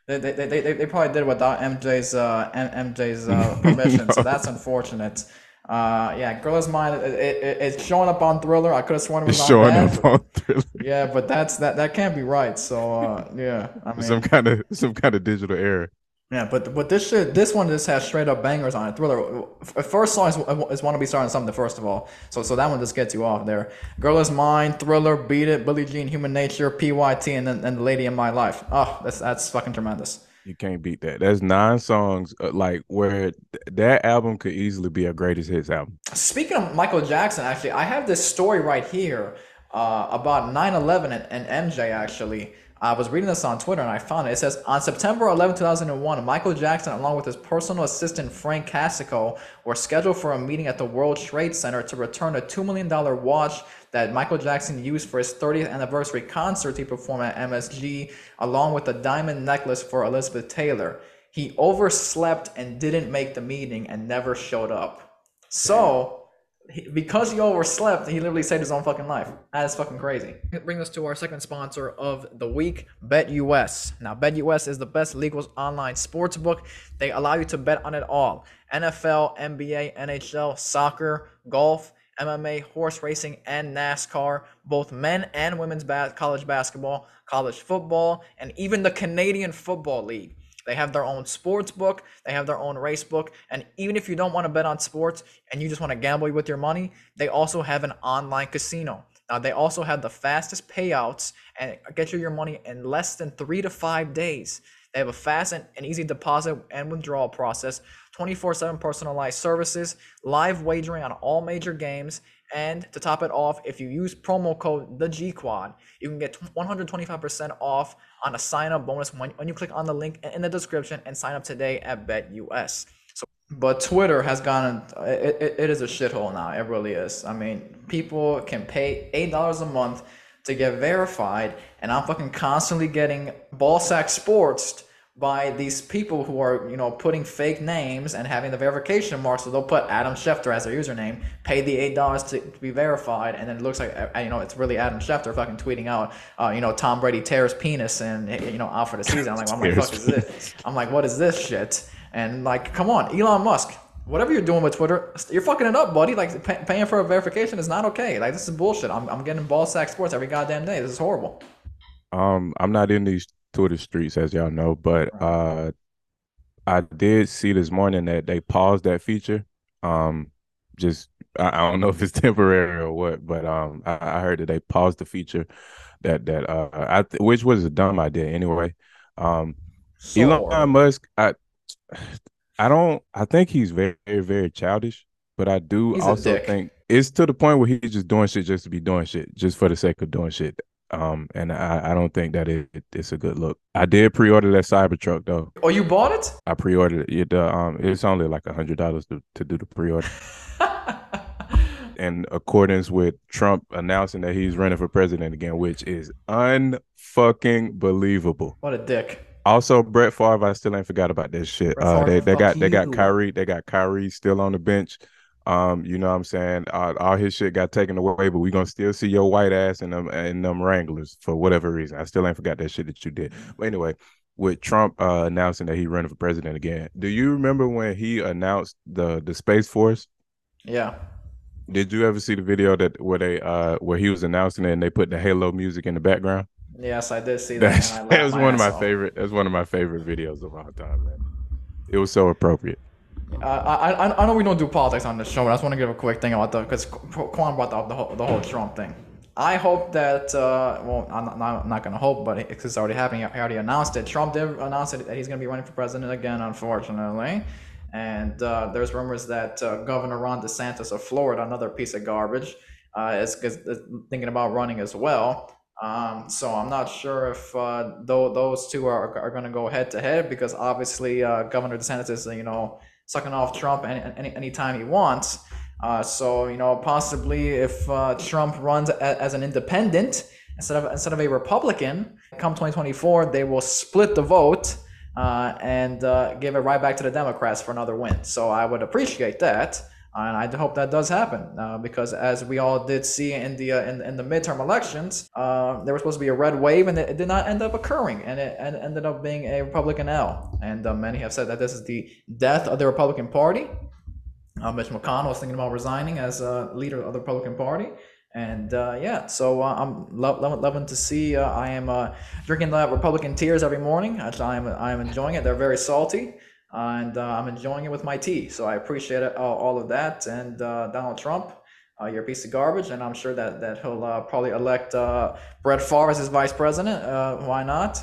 They, they, they, they, they probably did without MJ's uh, MJ's uh, permission, no. so that's unfortunate. Uh, yeah, Girl Is Mine. It, it, it's showing up on Thriller. I could have sworn it was it's showing up on Thriller. Yeah, but that's that that can't be right. So uh, yeah, I mean some kind of some kind of digital error. Yeah, but but this shit, this one just has straight up bangers on it. Thriller, first song is, is "Want to Be Starting Something." First of all, so so that one just gets you off there. "Girl Is Mine," "Thriller," "Beat It," Billie Jean, "Human Nature," "PYT," and then and "The Lady in My Life." Oh, that's that's fucking tremendous. You can't beat that. There's nine songs uh, like where th- that album could easily be a greatest hits album. Speaking of Michael Jackson, actually, I have this story right here uh, about 9/11 and, and MJ. Actually, I was reading this on Twitter and I found it. It says on September 11, 2001, Michael Jackson, along with his personal assistant Frank Cascio, were scheduled for a meeting at the World Trade Center to return a $2 million watch that Michael Jackson used for his 30th anniversary concert he performed at MSG, along with a diamond necklace for Elizabeth Taylor. He overslept and didn't make the meeting and never showed up. So, he, because he overslept, he literally saved his own fucking life. That is fucking crazy. It brings us to our second sponsor of the week, BetUS. Now, BetUS is the best legal online sports book. They allow you to bet on it all NFL, NBA, NHL, soccer, golf MMA, horse racing, and NASCAR, both men and women's ba- college basketball, college football, and even the Canadian Football League. They have their own sports book, they have their own race book, and even if you don't want to bet on sports and you just want to gamble with your money, they also have an online casino. Now, they also have the fastest payouts and get you your money in less than three to five days. They have a fast and, and easy deposit and withdrawal process, 24 7 personalized services, live wagering on all major games, and to top it off, if you use promo code the G Quad, you can get 125% off on a sign up bonus when, when you click on the link in the description and sign up today at BetUS. So, but Twitter has gone, it, it, it is a shithole now. It really is. I mean, people can pay $8 a month to get verified, and I'm fucking constantly getting ballsack sports by these people who are, you know, putting fake names and having the verification mark. So they'll put Adam Schefter as their username, pay the eight dollars to be verified, and then it looks like, uh, you know, it's really Adam Schefter fucking tweeting out, uh, you know, Tom Brady tears penis and you know out for the season. I'm like, what the fuck is this? I'm like, what is this shit? And like, come on, Elon Musk, whatever you're doing with Twitter, you're fucking it up, buddy. Like pay, paying for a verification is not okay. Like this is bullshit. I'm I'm getting ball sack sports every goddamn day. This is horrible. Um, I'm not in these Twitter streets, as y'all know, but uh, I did see this morning that they paused that feature. Um, just I, I don't know if it's temporary or what, but um, I, I heard that they paused the feature that that uh, I th- which was a dumb idea anyway. Um, So Elon. Musk, I I don't I think he's very, very childish, but I do also think it's to the point where he's just doing shit just to be doing shit, just for the sake of doing shit. Um, and I, I don't think that it, it's a good look. I did pre-order that Cybertruck though. Oh, you bought it? I pre-ordered it. it uh, um, it's only like a hundred dollars to, to do the pre-order. in accordance with Trump announcing that he's running for president again, which is unfucking believable. What a dick. Also, Brett Favre, I still ain't forgot about this shit. Uh, they they got you. they got Kyrie, they got Kyrie still on the bench. Um, you know what I'm saying? Uh, all his shit got taken away, but we gonna still see your white ass and them in them Wranglers for whatever reason. I still ain't forgot that shit that you did. But anyway, with Trump uh, announcing that he running for president again, do you remember when he announced the the Space Force? Yeah. Did you ever see the video that where they uh where he was announcing it and they put the Halo music in the background? Yes, I did see that. that was one of my off. favorite. That's one of my favorite videos of all time, man. It was so appropriate. Uh, I, I know we don't do politics on this show, but I just want to give a quick thing about the because Quan brought up the whole, the whole Trump thing. I hope that uh, well, I'm not, not, to hope, but it's already happening. He already announced it. Trump did announce that he's going to be running for president again, unfortunately. And uh, there's rumors that uh, Governor Ron DeSantis of Florida, another piece of garbage, uh, is, is, thinking about running as well. Um, so I'm not sure if uh, though those two are, are going to go head to head because obviously uh, Governor DeSantis is you know sucking off Trump any any anytime he wants. Uh, so you know possibly if uh, Trump runs a, as an independent instead of instead of a Republican, come 2024 they will split the vote. Uh, and uh, give it right back to the Democrats for another win. So I would appreciate that and I hope that does happen uh, because as we all did see in the uh, in, in the midterm elections, uh, there was supposed to be a red wave and it, it, did not end up occurring, and it and ended up being a Republican L. And uh, many have said that this is the death of the Republican Party. Uh, Mitch McConnell was thinking about resigning as a leader of the Republican Party. And uh, yeah, so I'm lo- lo- loving to see. I am drinking the Republican tears every morning. I am I am enjoying it. They're very salty and uh, I'm enjoying it with my tea. So I appreciate it, all, of that. And uh, Donald Trump, uh, you're a piece of garbage, and I'm sure that that he'll uh, probably elect uh, Brett Favre as his vice president. Uh, why not?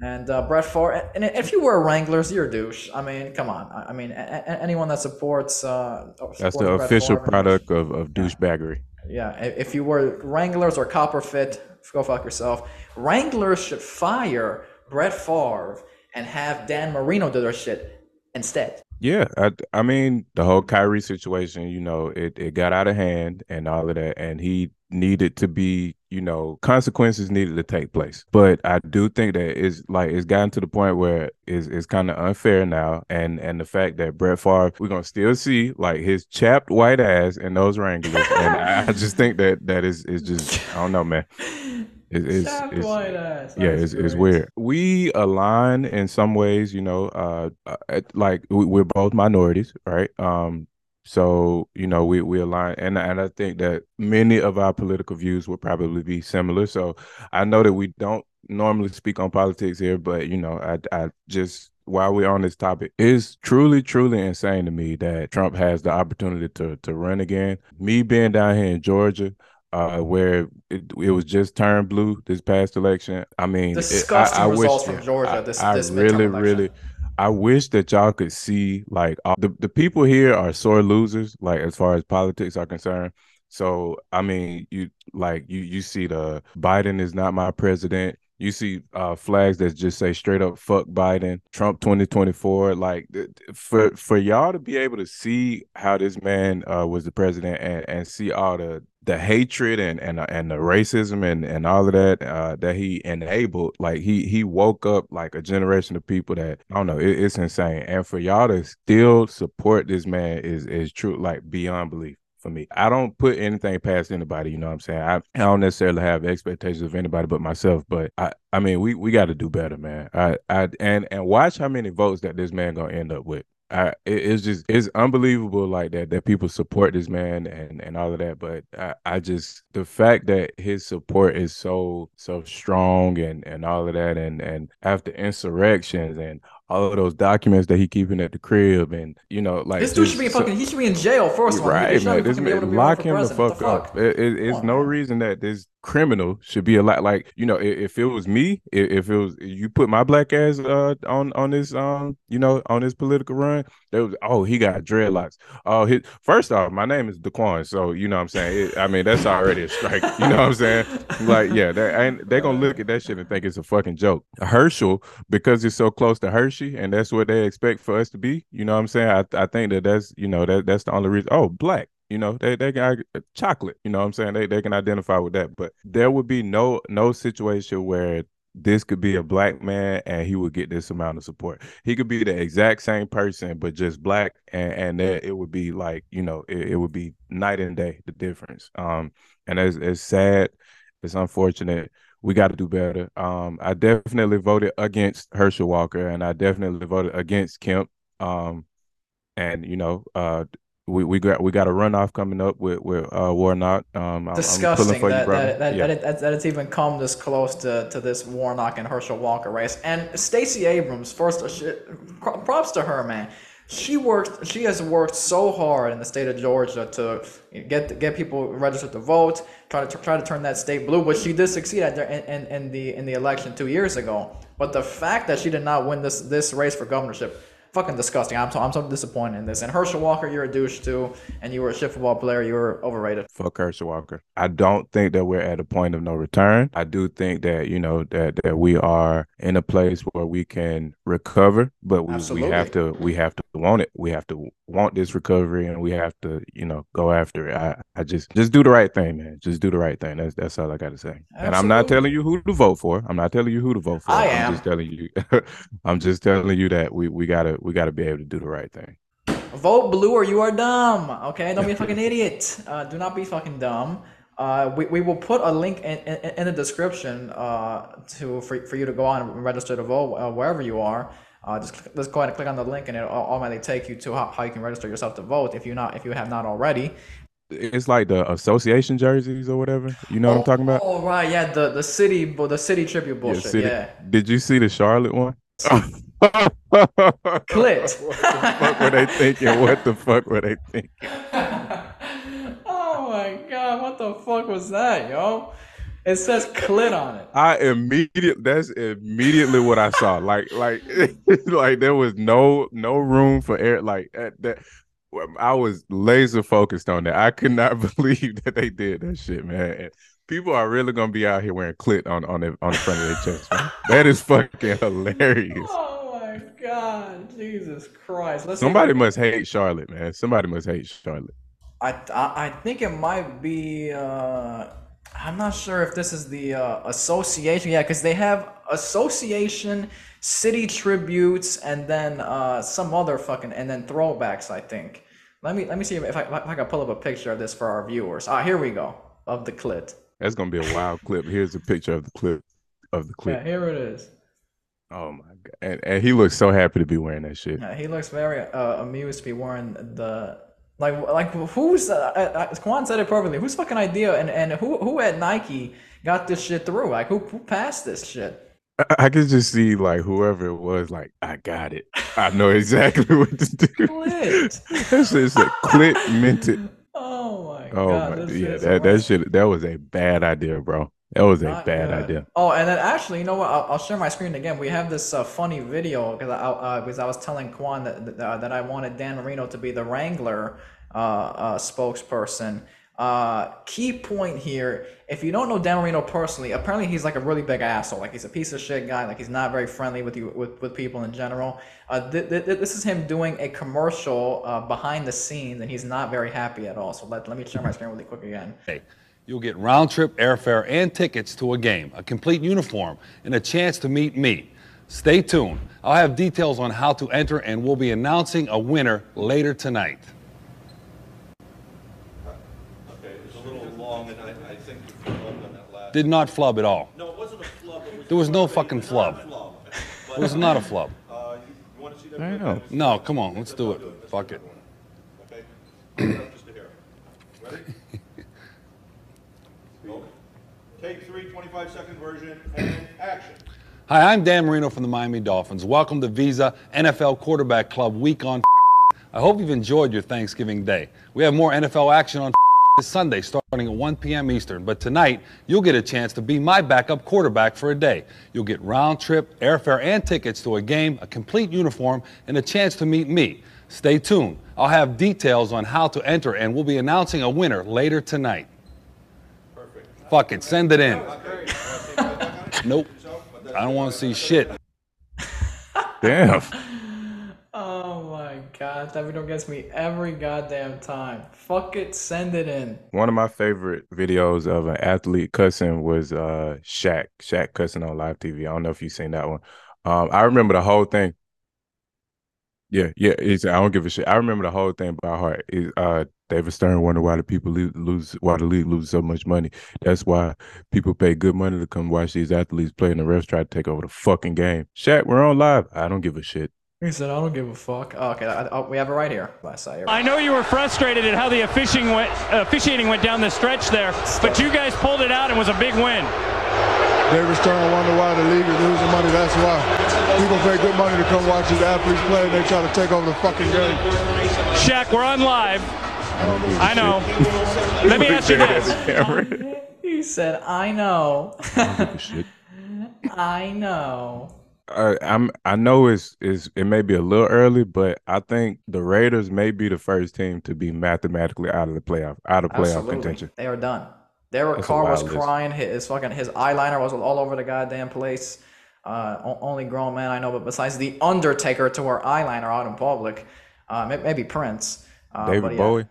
And Brett Favre, and if you were Wranglers, you're a douche. I mean, come on. I, mean, a- a- anyone that supports, supports that's the Brett official Favre, product of, of douchebaggery. Yeah, if you were Wranglers or Copper Fit, go fuck yourself. Wranglers should fire Brett Favre and have Dan Marino do their shit instead. Yeah, I, I mean the whole Kyrie situation, you know, it, it got out of hand and all of that, and he needed to be, you know, consequences needed to take place. But I do think that it's like it's gotten to the point where it's, it's kind of unfair now, and and the fact that Brett Favre, we're gonna still see like his chapped white ass in those Wranglers, and I, I just think that that is is just I don't know, man. It, it's, it's yeah, it's, it's, weird. We align in some ways, you know. Uh, uh like we're both minorities, right? Um, so you know we we align, and and I think that many of our political views will probably be similar. So I know that we don't normally speak on politics here, but you know, I I just while we're on this topic, it's truly, truly insane to me that Trump has the opportunity to to run again. Me being down here in Georgia, uh, where it, it, was just turned blue this past election. I mean, disgusting it, I, I results wish, from Georgia. This, I, this really, really, I wish that y'all could see like all, the the people here are sore losers, like as far as politics are concerned. So I mean, you like you you see the Biden is not my president. You see uh, flags that just say straight up "fuck Biden," Trump twenty twenty four. Like for for y'all to be able to see how this man uh, was the president and and see all the the hatred and and and the racism and and all of that uh, that he enabled like he he woke up like a generation of people that I don't know it, it's insane and for y'all to still support this man is is true like beyond belief for me. I don't put anything past anybody, you know what I'm saying? I, I don't necessarily have expectations of anybody but myself, but I I mean, we we got to do better, man. I I and and watch how many votes that this man going to end up with. I, it, it's just it's unbelievable like that that people support this man and and all of that but I, I just the fact that his support is so so strong and and all of that and and after insurrections and all of those documents that he keeping at the crib, and you know, like this dude should be so, fucking. He should be in jail first. Right, man. This man, lock him the fuck, the fuck, up. It, it, it's on, no man. reason that this criminal should be a lot like you know if, it was me if it was you put my black ass uh on on this um you know on this political run there was oh he got dreadlocks oh his first off my name is Daquan so you know what I'm saying it, I mean that's already a strike you know what I'm saying like yeah they and they're gonna look at that shit and think it's a fucking joke Herschel because it's so close to And that's what they expect for us to be you know what I'm saying I, I think that that's you know that that's the only reason oh black you know, they they got chocolate. You know what I'm saying? They they can identify with that. But there would be no no situation where this could be a black man and he would get this amount of support. He could be the exact same person, but just black, and and that it would be like you know it, it would be night and day the difference. Um, and it's it's sad, it's unfortunate. We got to do better. Um, I definitely voted against Herschel Walker, and I definitely voted against Kemp. Um, and you know, uh, we, we got we got a runoff coming up with with uh, Warnock. Um, Disgusting that, you, that, that, yeah. that, that, it's even come this close to, to this Warnock and Herschel Walker race. And Stacey Abrams, first, uh, props to her, man. She worked. She has worked so hard in the state of Georgia to get get people registered to vote, try to try to turn that state blue. But she did succeed at in, in, in the in the election two years ago. But the fact that she did not win this this race for governorship fucking disgusting. I'm so, I'm so disappointed in this. And Herschel Walker, you're a douche too, and you were a shit football player. You were overrated. Fuck Herschel Walker. I don't think that we're at a point of no return. I do think that you know that that we are in a place where we can recover, but we, we have to we have to want it. We have to want this recovery, and we have to you know go after it. I, I just just do the right thing, man. Just do the right thing. That's that's all I got to say. Absolutely. And I'm not telling you who to vote for. I'm not telling you who to vote for. I am. I'm just telling you. I'm just telling you that we we gotta we got to be able to do the right thing. Vote blue or you are dumb. Okay, don't be a fucking idiot. Uh, do not be fucking dumb. Uh, we, we will put a link in, in, in the description uh, to for, for you to go on and register to vote uh, wherever you are. Uh, just click, let's go ahead and click on the link and it'll automatically take you to how, how you can register yourself to vote if you not if you have not already. It's like the association jerseys or whatever. You know oh, what I'm talking about? Oh right, yeah, the the city the city tribute bullshit. Yeah, city, yeah. Did you see the Charlotte one? Clit. what the fuck were they thinking? What the fuck were they thinking? oh my god, what the fuck was that, yo? It says clit on it. I immediately that's immediately what I saw. Like like like there was no no room for air like that I was laser focused on that. I could not believe that they did that shit, man. And people are really gonna be out here wearing clit on on the on the front of their chest. Man. That is fucking hilarious. Oh my god, Jesus Christ! Let's Somebody must hate Charlotte, man. Somebody must hate Charlotte. I I, I think it might be. uh I'm not sure if this is the uh, association. Yeah, because they have association, city tributes, and then uh, some other fucking and then throwbacks. I think. Let me let me see if I, if I can pull up a picture of this for our viewers. Ah, here we go of the clit. That's gonna be a wild clip. Here's a picture of the clip of the clip. Yeah, here it is. Oh my god! And, and he looks so happy to be wearing that shit. Yeah, he looks very uh, amused to be wearing the like, like who's uh, uh, Quan said it perfectly. Whose fucking idea and and who who at Nike got this shit through? Like, who who passed this shit? I, I could just see like whoever it was, like I got it. I know exactly what to do. Clit. That's just a clit minted. Oh my oh god! My, yeah, that that shit that was a bad idea, bro. That was a bad good. idea. Oh, and then actually, you know what? I'll, I'll share my screen again. We have this uh, funny video because I uh, because I was telling Quan that uh, that I wanted Dan Marino to be the Wrangler uh, uh, spokesperson. Uh, key point here: if you don't know Dan Marino personally, apparently he's like a really big asshole. Like he's a piece of shit guy. Like he's not very friendly with you with, with people in general. Th- th- this is him doing a commercial behind the scenes, and he's not very happy at all. So let let me share my screen really quick again. Hey. You'll get round trip airfare and tickets to a game, a complete uniform, and a chance to meet me. Stay tuned. I'll have details on how to enter, and we'll be announcing a winner later tonight. Okay, it's a little long, and I, I think you flubbed on that last. Did not flub at all. No, it wasn't a flub. Was there was no fucking flub. flub. it was not a flub. Uh, you, you want to see that? I know. No, come on, let's do it. Fuck it. Okay. Just a hair. Ready? Take three, 25 second version, and action. Hi, I'm Dan Marino from the Miami Dolphins. Welcome to Visa NFL Quarterback Club Week on. I hope you've enjoyed your Thanksgiving day. We have more NFL action on this Sunday starting at 1 p.m. Eastern, but tonight you'll get a chance to be my backup quarterback for a day. You'll get round trip, airfare, and tickets to a game, a complete uniform, and a chance to meet me. Stay tuned. I'll have details on how to enter, and we'll be announcing a winner later tonight. Perfect. Fuck it, send it in. nope. I don't want to see shit. Damn. God, that video gets me every goddamn time. Fuck it, send it in. One of my favorite videos of an athlete cussing was uh Shaq. Shaq cussing on live TV. I don't know if you've seen that one. Um, I remember the whole thing. Yeah, yeah. It's, I don't give a shit. I remember the whole thing by heart. It, uh, David Stern wonder why the people lose, why the league loses so much money. That's why people pay good money to come watch these athletes play, and the refs try to take over the fucking game. Shaq, we're on live. I don't give a shit. He said, "I don't give a fuck." Oh, okay, I, I, we have it right here. Last I, I know you were frustrated at how the officiating went, uh, officiating went down the stretch there, but you guys pulled it out and was a big win. David Stern wonder why the league is losing money. That's why people pay good money to come watch these athletes play, and they try to take over the fucking game. Shaq, we're on live. I know. Let me ask you this. he said, "I know." I know uh, I'm I know it's is it may be a little early, but I think the Raiders may be the first team to be mathematically out of the playoff out of playoff Absolutely. contention. They are done. Derek Carr was crying. His fucking his eyeliner was all over the goddamn place. Uh, only grown man I know, but besides the Undertaker to wear eyeliner out in public, uh, maybe Prince. Uh, David yeah, Bowie.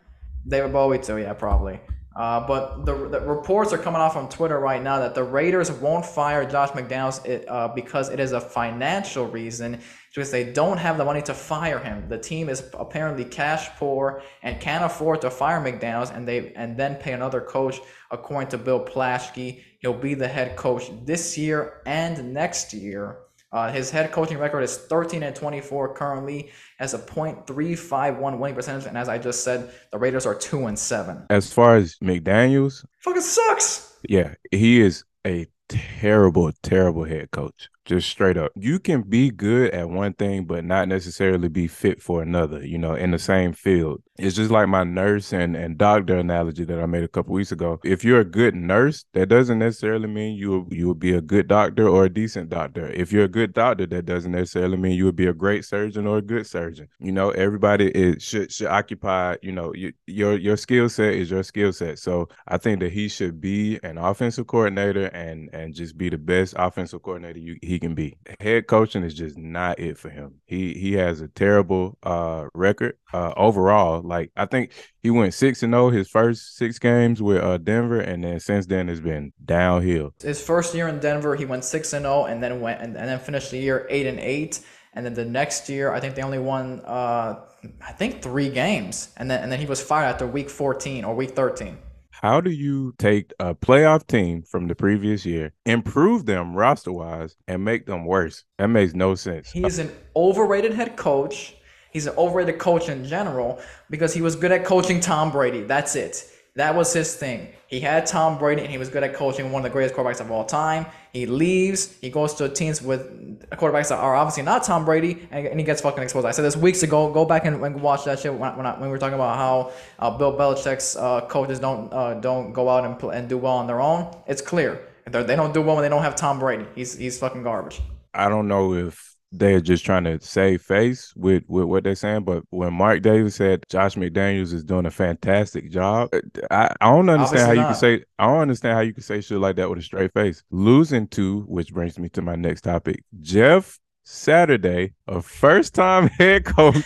David Bowie too, yeah, probably. Uh, but the, the, reports are coming off on Twitter right now that the Raiders won't fire Josh McDaniels it, uh, because it is a financial reason, because they don't have the money to fire him. The team is apparently cash poor and can't afford to fire McDaniels, and they and then pay another coach. According to Bill Plaschke, he'll be the head coach this year and next year. Uh, his head coaching record is 13 and 24 currently, has a .351 winning percentage, and as I just said, the Raiders are two and seven. As far as McDaniel's, fucking sucks. Yeah, he is a terrible, terrible head coach. Just straight up. You can be good at one thing, but not necessarily be fit for another, you know, in the same field. It's just like my nurse and, and doctor analogy that I made a couple weeks ago. If you're a good nurse, that doesn't necessarily mean you you will be a good doctor or a decent doctor. If you're a good doctor, that doesn't necessarily mean you would be a great surgeon or a good surgeon. You know, everybody is should should occupy, you know, you, your your skill set is your skill set. So I think that he should be an offensive coordinator and and just be the best offensive coordinator you, he can be. Head coaching is just not it for him. He he has a terrible uh record uh overall like I think he went six and zero oh his first six games with uh, Denver, and then since then it's been downhill. His first year in Denver, he went six and zero, oh, and then went and, and then finished the year eight and eight. And then the next year, I think they only won, uh, I think three games, and then and then he was fired after week fourteen or week thirteen. How do you take a playoff team from the previous year, improve them roster wise, and make them worse? That makes no sense. He's an overrated head coach He's an overrated coach in general because he was good at coaching Tom Brady. That's it. That was his thing. He had Tom Brady and he was good at coaching one of the greatest quarterbacks of all time. He leaves, he goes to teams with quarterbacks that are obviously not Tom Brady, and, and he gets fucking exposed. I said this weeks ago. Go back and, and watch that shit when, when, I, when, we were talking about how uh, Bill Belichick's uh, coaches don't uh, don't go out and, play, and do well on their own. It's clear. They don't do well when they don't have Tom Brady. He's he's fucking garbage. I don't know if they're just trying to save face with, with what they're saying. But when Mark Davis said Josh McDaniels is doing a fantastic job, uh, I, I don't understand Obviously how not. you can say I don't understand how you can say shit like that with a straight face. Losing to, which brings me to my next topic, Jeff Saturday, a first time head coach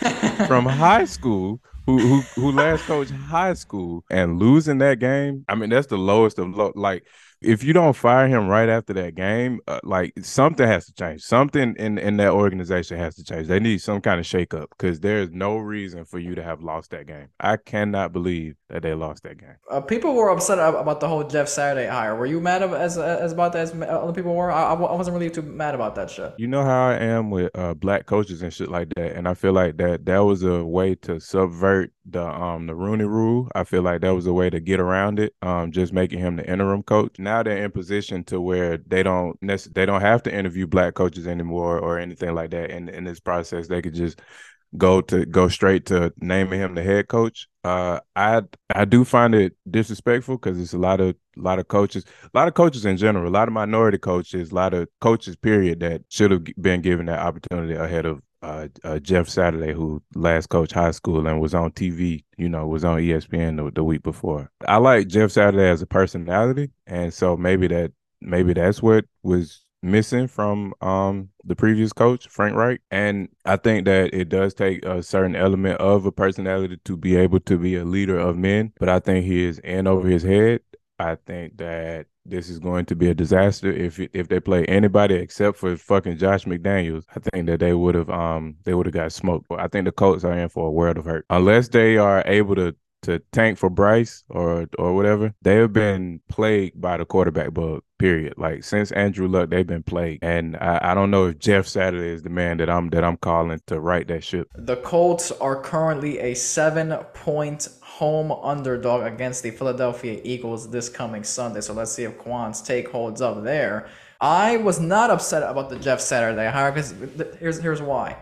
from high school who who who last coached high school and losing that game. I mean, that's the lowest of low. Like if you don't fire him right after that game, uh, like something has to change. Something in in that organization has to change. They need some kind of shakeup because there is no reason for you to have lost that game. I cannot believe that they lost that game. Uh, people were upset about the whole Jeff Saturday hire. Were you mad as as about that as other people were? I, I wasn't really too mad about that shit. You know how I am with uh, black coaches and shit like that, and I feel like that that was a way to subvert the um the Rooney Rule. I feel like that was a way to get around it. Um, just making him the interim coach. Now they're in position to where they don't necess- they don't have to interview black coaches anymore or anything like that. And in this process, they could just go to go straight to naming him the head coach. Uh, I I do find it disrespectful because it's a lot of a lot of coaches, a lot of coaches in general, a lot of minority coaches, a lot of coaches period that should have been given that opportunity ahead of uh, uh, Jeff Saturday, who last coached high school and was on TV, you know, was on ESPN the, the week before. I like Jeff Saturday as a personality, and so maybe that maybe that's what was missing from um the previous coach Frank Reich. and I think that it does take a certain element of a personality to be able to be a leader of men but I think he is in over his head I think that this is going to be a disaster if if they play anybody except for fucking Josh McDaniels. I think that they would have um they would have got smoked. But I think the Colts are in for a world of hurt unless they are able to to tank for Bryce or or whatever, they have been plagued by the quarterback bug. Period. Like since Andrew Luck, they've been plagued, and I, I don't know if Jeff Saturday is the man that I'm that I'm calling to right that ship. The Colts are currently a seven point home underdog against the Philadelphia Eagles this coming Sunday. So let's see if Quan's take holds up there. I was not upset about the Jeff Saturday hire because here's here's why.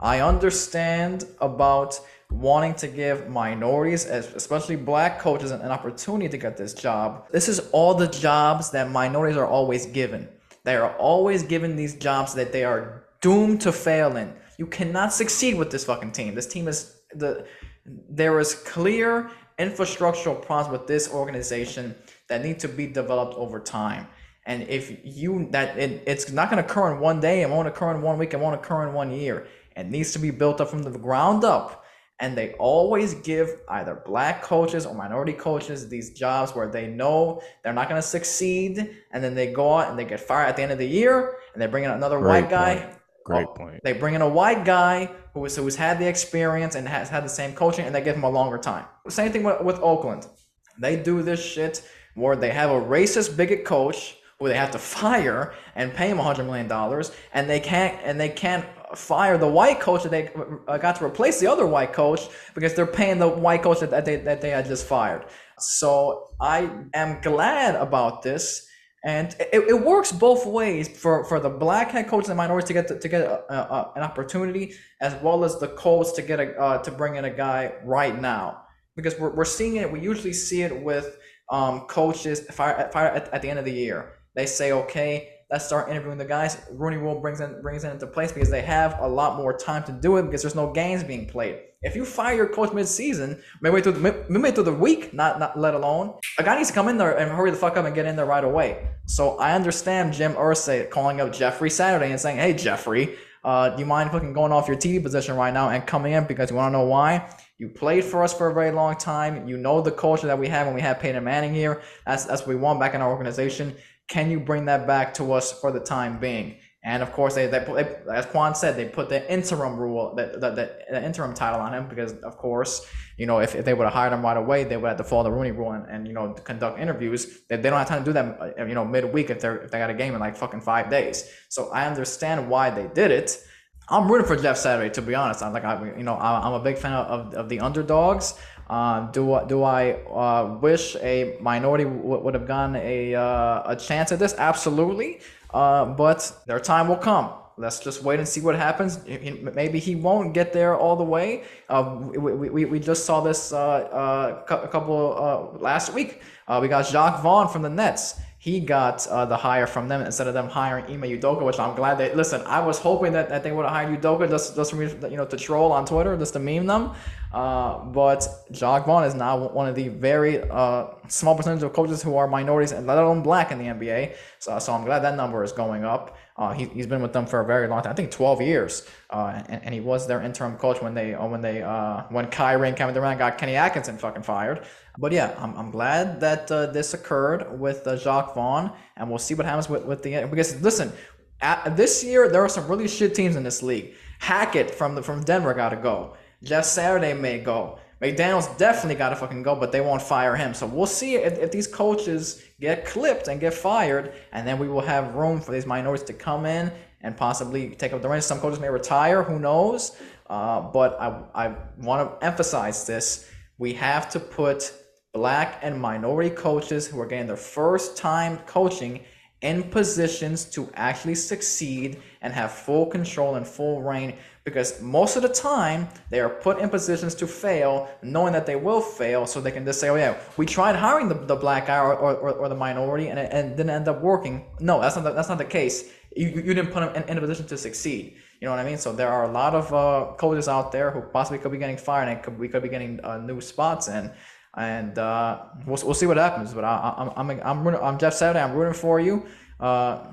I understand about wanting to give minorities, especially black coaches, an opportunity to get this job. This is all the jobs that minorities are always given. They are always given these jobs that they are doomed to fail in. You cannot succeed with this fucking team. This team is the there is clear infrastructural problems with this organization that need to be developed over time. And if you that it, it's not going to occur in one day, it won't occur in one week, it won't occur in one year. It needs to be built up from the ground up and they always give either black coaches or minority coaches these jobs where they know they're not going to succeed and then they go out and they get fired at the end of the year and they bring in another Great white guy point. Great point. They bring in a white guy who is, who's had the experience and has had the same coaching, and they give him a longer time. Same thing with, with Oakland. They do this shit where they have a racist bigot coach who they have to fire and pay him $100 million, and they can't and they can't fire the white coach that they uh, got to replace the other white coach because they're paying the white coach that they, that they had just fired. So I am glad about this. And it, it works both ways for, for the black head coach and minorities to get to, to get a, a, an opportunity, as well as the Colts to get a uh, to bring in a guy right now. Because we're, we're seeing it, we usually see it with um, coaches fire, fire at, at the end of the year. They say, okay, let's start interviewing the guys. Rooney Rule brings in brings it into place because they have a lot more time to do it because there's no games being played. If you fire your coach mid-season, maybe through the midway through the week, not not let alone, a guy needs to come in there and hurry the fuck up and get in there right away. So I understand Jim Irsay calling up Jeffrey Saturday and saying, "Hey Jeffrey, uh, do you mind fucking going off your TV position right now and coming in because you want to know why?" You played for us for a very long time. You know the culture that we have when we have Peyton Manning here. That's that's what we want back in our organization. Can you bring that back to us for the time being? And of course, they, they, they as Quan said, they put the interim rule, the, the, the, interim title on him because, of course, you know, if, if they would have hired him right away, they would have to follow the Rooney rule and, and you know, conduct interviews. They, they don't have time to do that, uh, you know, midweek if they're if they got a game in like fucking five days. So I understand why they did it. I'm rooting for Jeff Saturday, to be honest. I'm like, I, you know, I'm a big fan of, of the underdogs. Uh, do do I uh, wish a minority w- would have gotten a uh, a chance at this? Absolutely, uh, but their time will come. Let's just wait and see what happens. Maybe he won't get there all the way. Uh, we, we, we just saw this a couple last week. we got Jacque Vaughn from the Nets he got uh, the hire from them instead of them hiring Ime Udoka, which I'm glad they listen. I was hoping that, that they would have hired Udoka just just me, you know, to troll on Twitter, just to meme them. Uh, but Jacque Vaughn is now one of the very uh, small percentage of coaches who are minorities and let alone black in the NBA. So, so I'm glad that number is going up. Uh, he, he's been with them for a very long time. I think 12 years, uh, and, and he was their interim coach when they uh, when they uh, when Kyrie and Kevin Durant got Kenny Atkinson fucking fired. But yeah, I'm, I'm glad that uh, this occurred with uh, Jacque Vaughn, and we'll see what happens with, with the because listen, at, this year there are some really shit teams in this league. Hackett from the from Denver got to go. Jeff Saturday may go. McDaniels definitely got to fucking go, but they won't fire him. So we'll see if, if these coaches get clipped and get fired, and then we will have room for these minorities to come in and possibly take up the reins. Some coaches may retire, who knows? Uh, but I, I want to emphasize this. We have to put black and minority coaches who are getting their first time coaching in positions to actually succeed and have full control and full reign because most of the time they are put in positions to fail knowing that they will fail so they can just say oh yeah we tried hiring the, the black guy or, or, or the minority and it and didn't end up working. No that's not the, that's not the case. You, you didn't put them in, in a position to succeed. You know what I mean? So there are a lot of uh, coaches out there who possibly could be getting fired, and could, we could be getting uh, new spots in and uh, we'll, we'll see what happens. But I, I'm I'm I'm, I'm Jeff Saturday. I'm rooting for you. Uh,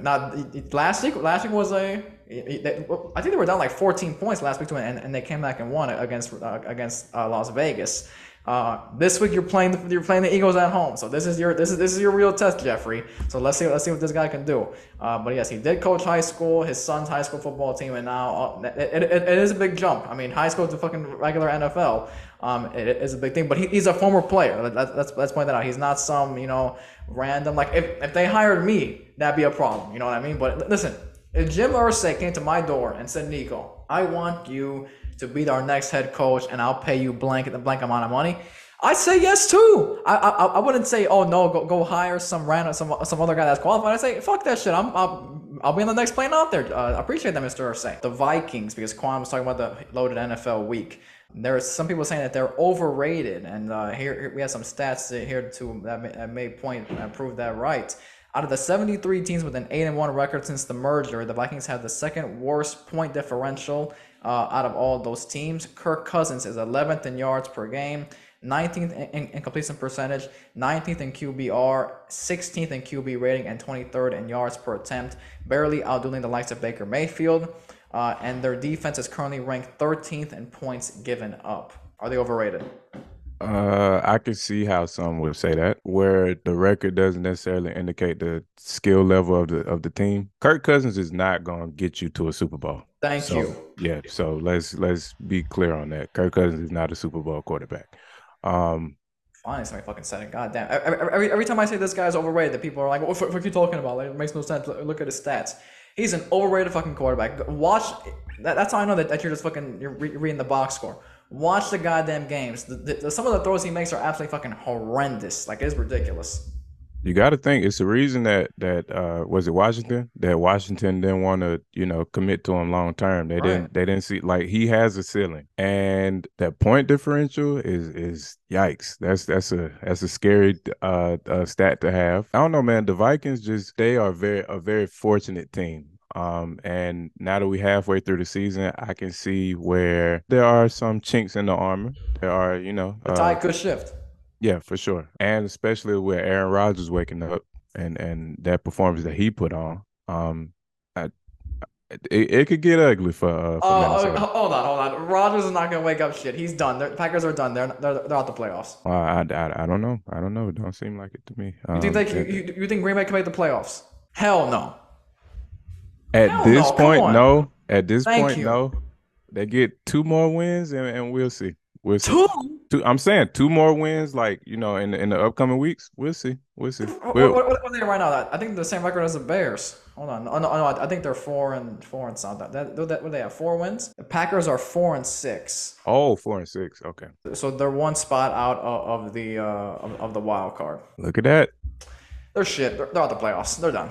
not last week. Last week was a. I think they were down like 14 points last week, and, and they came back and won against uh, against uh, Las Vegas. Uh, this week you're playing the you're playing the Eagles at home, so this is your this is this is your real test, Jeffrey. So let's see let's see what this guy can do. Uh, but yes, he did coach high school, his son's high school football team, and now uh, it, it, it is a big jump. I mean, high school to fucking regular NFL, um, it is a big thing. But he, he's a former player. Let, let's let's point that out. He's not some you know random like if if they hired me, that'd be a problem. You know what I mean? But listen, if Jim Irsay came to my door and said, Nikko, I want you to be our next head coach, and I'll pay you blank the blank amount of money. I say yes too. I, I I wouldn't say oh no go go hire some random some some other guy that's qualified. I say fuck that shit. I'm I'll, I'll be on the next plane out there. Uh, appreciate that, Mr. Irsay. The Vikings because Quan was talking about the loaded NFL week. There's some people saying that they're overrated, and uh, here, here, we have some stats here to that may, that may point and prove that right. Out of the 73 teams with an 8 and 1 record since the merger, the Vikings have the second worst point differential uh, out of all those teams. Kirk Cousins is 11th in yards per game, 19th in, in, completion percentage, 19th in QBR, 16th in QB rating, and 23rd in yards per attempt, barely outdoing the likes of Baker Mayfield. Uh, and their defense is currently ranked 13th in points given up. Are they overrated? Uh, I can see how some would say that, where the record doesn't necessarily indicate the skill level of the of the team. Kirk Cousins is not going to get you to a Super Bowl. Thank so, you. Yeah, so let's let's be clear on that. Kirk Cousins is not a Super Bowl quarterback. Um, Finally, somebody fucking said it. God damn. Every, every, time I say this guy's overrated, the people are like, "What, what are you talking about? Like, it makes no sense. Look, look at his stats." He's an overrated fucking quarterback. Watch. That, that's how I know that, that you're just fucking you're re- reading the box score. Watch the goddamn games. The, the, some of the throws he makes are absolutely fucking horrendous. Like it's ridiculous. You got to think it's the reason that that uh, was it Washington that Washington didn't want to you know commit to him long term. They right. didn't they didn't see like he has a ceiling, and that point differential is is yikes. That's that's a that's a scary uh, uh, stat to have. I don't know, man. The Vikings just they are very a very fortunate team. Um, and now that we're halfway through the season, I can see where there are some chinks in the armor. There are, you know, the tide uh, could shift. Yeah, for sure, and especially with Aaron Rodgers waking up and and that performance that he put on. Um, I, it, it could get ugly for. Uh, for oh, oh hold on, hold on. Rodgers is not gonna wake up shit. He's done. The Packers are done. They're they're, they're out the playoffs. Uh, I, I, I don't know. I don't know. It don't seem like it to me. Um, you think they? Um, you, you think Green Bay can make the playoffs? Hell no. At Hell this no, point, no. At this Thank point, you. no. They get two more wins, and, and we'll see. We'll see. Two? two? I'm saying two more wins, like you know, in the, in the upcoming weeks. We'll see. We'll see. What, we'll, what, what, what are they right now? I think the same record as the Bears. Hold on. Oh, no, no, I think they're four and four and something. That, that, what they have? Four wins. The Packers are four and six. Oh, four and six. Okay. So they're one spot out of, of the uh, of, of, the wild card. Look at that. They're shit. They're, they're out the playoffs. They're done.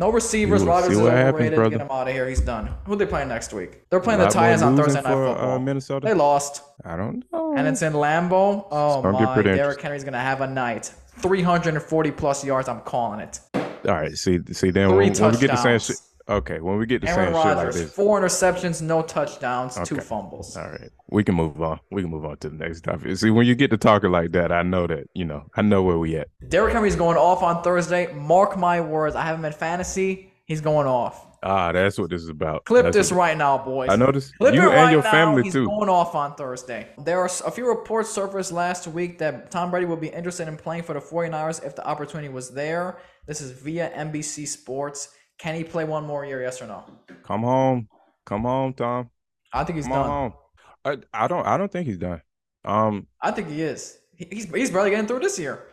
No receivers. Rodgers is overrated. Happens, Get him out of here. He's done. Who they playing next week? They're playing the Titans on Thursday Night Football. Uh, Minnesota. They lost. I don't know. And it's in Lambeau. Oh my! Derrick Henry's gonna have a night. 340 plus yards. I'm calling it. All right. See, see. Then when, when we get the same shit. Okay, when we get the Aaron same Rodgers, shit like this, four interceptions, no touchdowns, okay. two fumbles. All right, we can move on. We can move on to the next topic. See, when you get to talking like that, I know that you know, I know where we at. Derrick Henry's going off on Thursday. Mark my words. I have him in fantasy. He's going off. Ah, that's what this is about. Clip that's this right now, boys. I noticed. Clip you and right your now. family He's too. going off on Thursday. There are a few reports surfaced last week that Tom Brady would be interested in playing for the 49ers if the opportunity was there. This is via NBC Sports. Can he play one more year? Yes or no? Come home. Come home, Tom. I think he's Come done. Home. I, I don't I don't think he's done. Um, I think he is. He's he's barely getting through this year.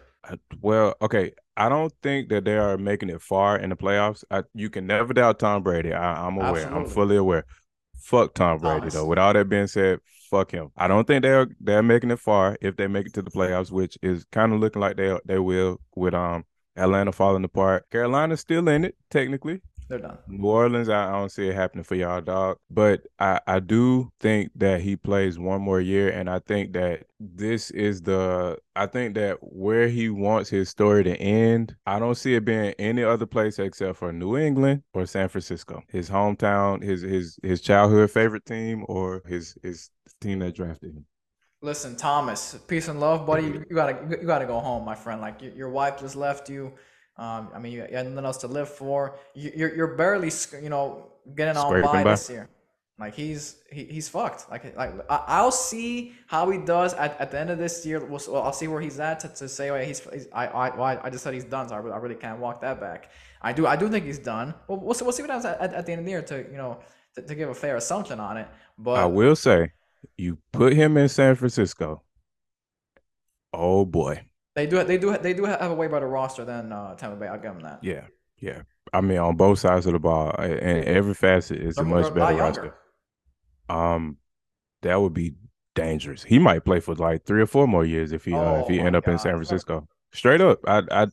Well, okay. I don't think that they are making it far in the playoffs. I, you can never doubt Tom Brady. I, am aware. Absolutely. I'm fully aware. Fuck Tom Brady Thomas. though. With all that being said, fuck him. I don't think they're they're making it far if they make it to the playoffs, which is kind of looking like they they will with um Atlanta falling apart. Carolina's still in it technically. They're done. New Orleans, I, I, don't see it happening for y'all, dog. But I, I do think that he plays one more year, and I think that this is the I think that where he wants his story to end, I don't see it being any other place except for New England or San Francisco. His hometown, his his his childhood favorite team, or his his team that drafted him. Listen, Thomas, peace and love, buddy. You gotta you gotta go home, my friend. Like your wife just left you. Um, I mean, you, have nothing else to live for. You, you're you're barely you know getting on by, by this year. Like he's he, he's fucked. Like like I, will see how he does at, at the end of this year. We'll, I'll see where he's at to, to say oh, he's, he's I I I just said he's done. So I really, I really can't walk that back. I do I do think he's done. Well, we'll see, we'll see what happens at, at, the end of the year to you know to, to give a fair assumption on it. But I will say, you put him in San Francisco. Oh boy, they do. They do. They do have a way better roster than uh, Tampa Bay. I'll give them that. Yeah, yeah. I mean, on both sides of the ball, and every facet is a much better roster. Um, that would be dangerous. He might play for like three or four more years if he oh, uh, if he oh end up God. in San Francisco. Straight up, I, I.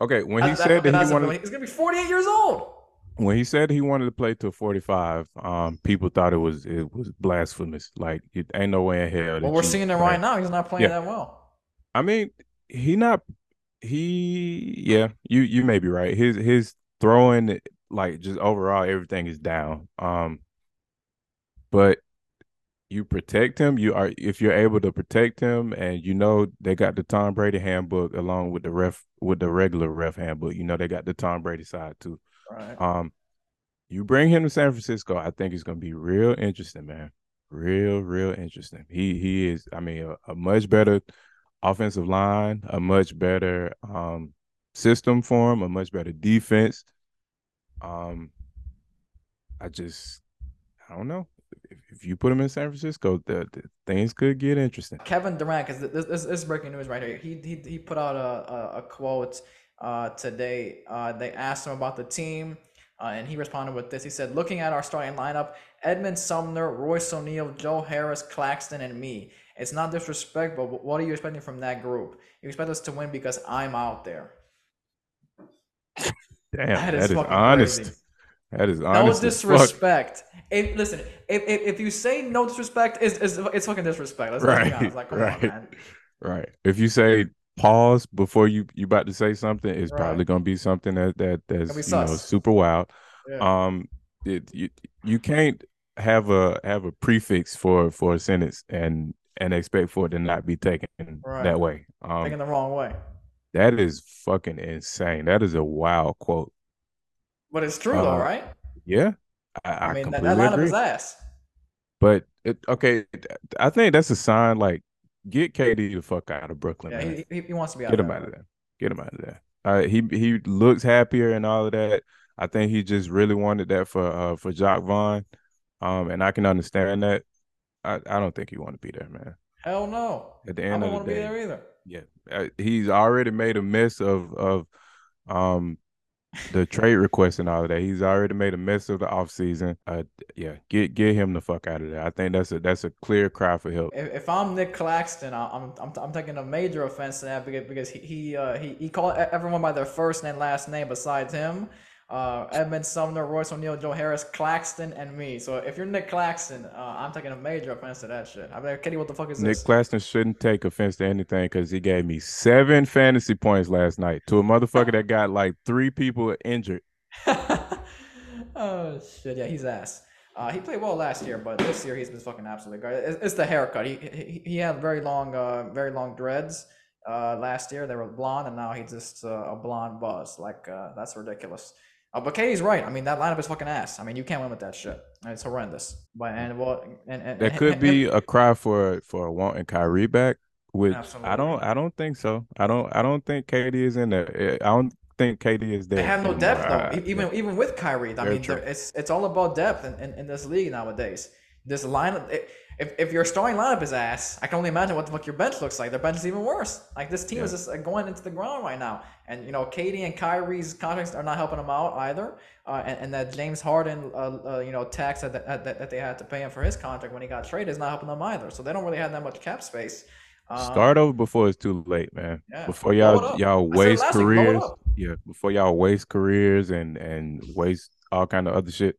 Okay, when he said that, that he wanted, he's gonna be forty eight years old. When he said he wanted to play forty five, um, people thought it was it was blasphemous. Like, it ain't no way in hell. Well, we're seeing it right now. He's not playing yeah. that well. I mean, he not he yeah you you may be right his his throwing like just overall everything is down um but you protect him you are if you're able to protect him and you know they got the Tom Brady handbook along with the ref with the regular ref handbook you know they got the Tom Brady side too right um you bring him to San Francisco I think it's going to be real interesting man real real interesting he he is I mean a, a much better offensive line, a much better um, system for him, a much better defense. Um, I just, I don't know. If, if you put him in San Francisco, the, the things could get interesting. Kevin Durant, because this, this, this, is breaking news right here. He he, he put out a, a, a quote uh, today. Uh, they asked him about the team. Uh, and he responded with this. He said, Looking at our starting lineup, Edmund Sumner, Royce O'Neale, Joe Harris, Claxton, and me. It's not disrespect, but what are you expecting from that group? You expect us to win because I'm out there. Damn, that is, that is honest. Crazy. That is honest. No disrespect. If, listen, if, if, if you say no disrespect, it's, it's, it's fucking disrespect. Let's right, like, right, on, right. If you say pause before you you about to say something, it's right. probably gonna be something that that that's you know super wild. Yeah. Um, it, you you can't have a have a prefix for for a sentence and and expect for it to not be taken right. that way. Um, taken the wrong way. That is fucking insane. That is a wild quote. But it's true uh, though, right? Yeah, I, I, I mean that, that line agree. his ass. But it, okay, I think that's a sign. Like, get KD the fuck out of Brooklyn. Yeah, man. He, he wants to be out. Get him out of there. Get him out of there. Uh, he he looks happier and all of that. I think he just really wanted that for uh, for Jacque Vaughn, um, and I can understand that. I, I don't think he want to be there, man. Hell no. At the end I don't want to be there either. Yeah, uh, he's already made a mess of of um the trade request and all of that. He's already made a mess of the offseason. Uh, yeah, get get him the fuck out of there. I think that's a that's a clear cry for help. If, if I'm Nick Claxton, I'm, I'm I'm taking a major offense to that because because he he uh, he, he called everyone by their first and last name besides him uh, Edmund Sumner, Royce O'Neale, Joe Harris, Claxton, and me. So if you're Nick Claxton, uh, I'm taking a major offense to that shit. I'm like, Kitty, what the fuck is Nick this? Nick Claxton shouldn't take offense to anything because he gave me seven fantasy points last night to a motherfucker that got like three people injured. oh shit! Yeah, he's ass. Uh, he played well last year, but this year he's been fucking absolutely great. It's, it's the haircut. He, he he had very long, uh, very long dreads. Uh, last year they were blonde, and now he's just uh, a blonde buzz. Like uh, that's ridiculous. Uh, but KD's right. I mean, that lineup is fucking ass. I mean, you can't win with that shit. It's horrendous. But and well, and, and there could and, be a cry for for wanting Kyrie back, which absolutely. I don't. I don't think so. I don't. I don't think KD is in there. I don't think KD is there. They have no depth though. Even yeah. even with Kyrie, I Very mean, it's it's all about depth in, in, in, this league nowadays. this lineup. If, if your starting lineup is ass, I can only imagine what the fuck your bench looks like. Their bench is even worse. Like this team yeah. is just uh, going into the ground right now, and you know KD and Kyrie's contracts are not helping them out either. Uh, and, and, that James Harden, uh, uh, you know, tax that, that, that they had to pay him for his contract when he got traded is not helping them either. So they don't really have that much cap space. Um, Start over before it's too late, man. Yeah. Before y'all y'all waste careers. Yeah, before y'all waste careers and and waste all kind of other shit.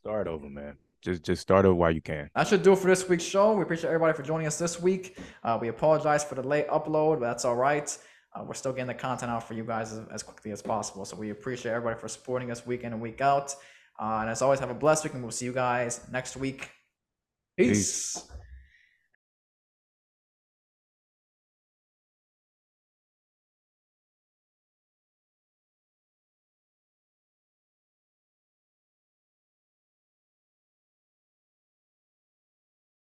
Start over, man. Just just start over while you can. That should do it for this week's show. We appreciate everybody for joining us this week. Uh, we apologize for the late upload, but that's all right. Uh, we're still getting the content out for you guys as, as, quickly as possible. So we appreciate everybody for supporting us week in and week out. Uh, and as always, have a blessed week, and we'll see you guys next week. Peace. Peace.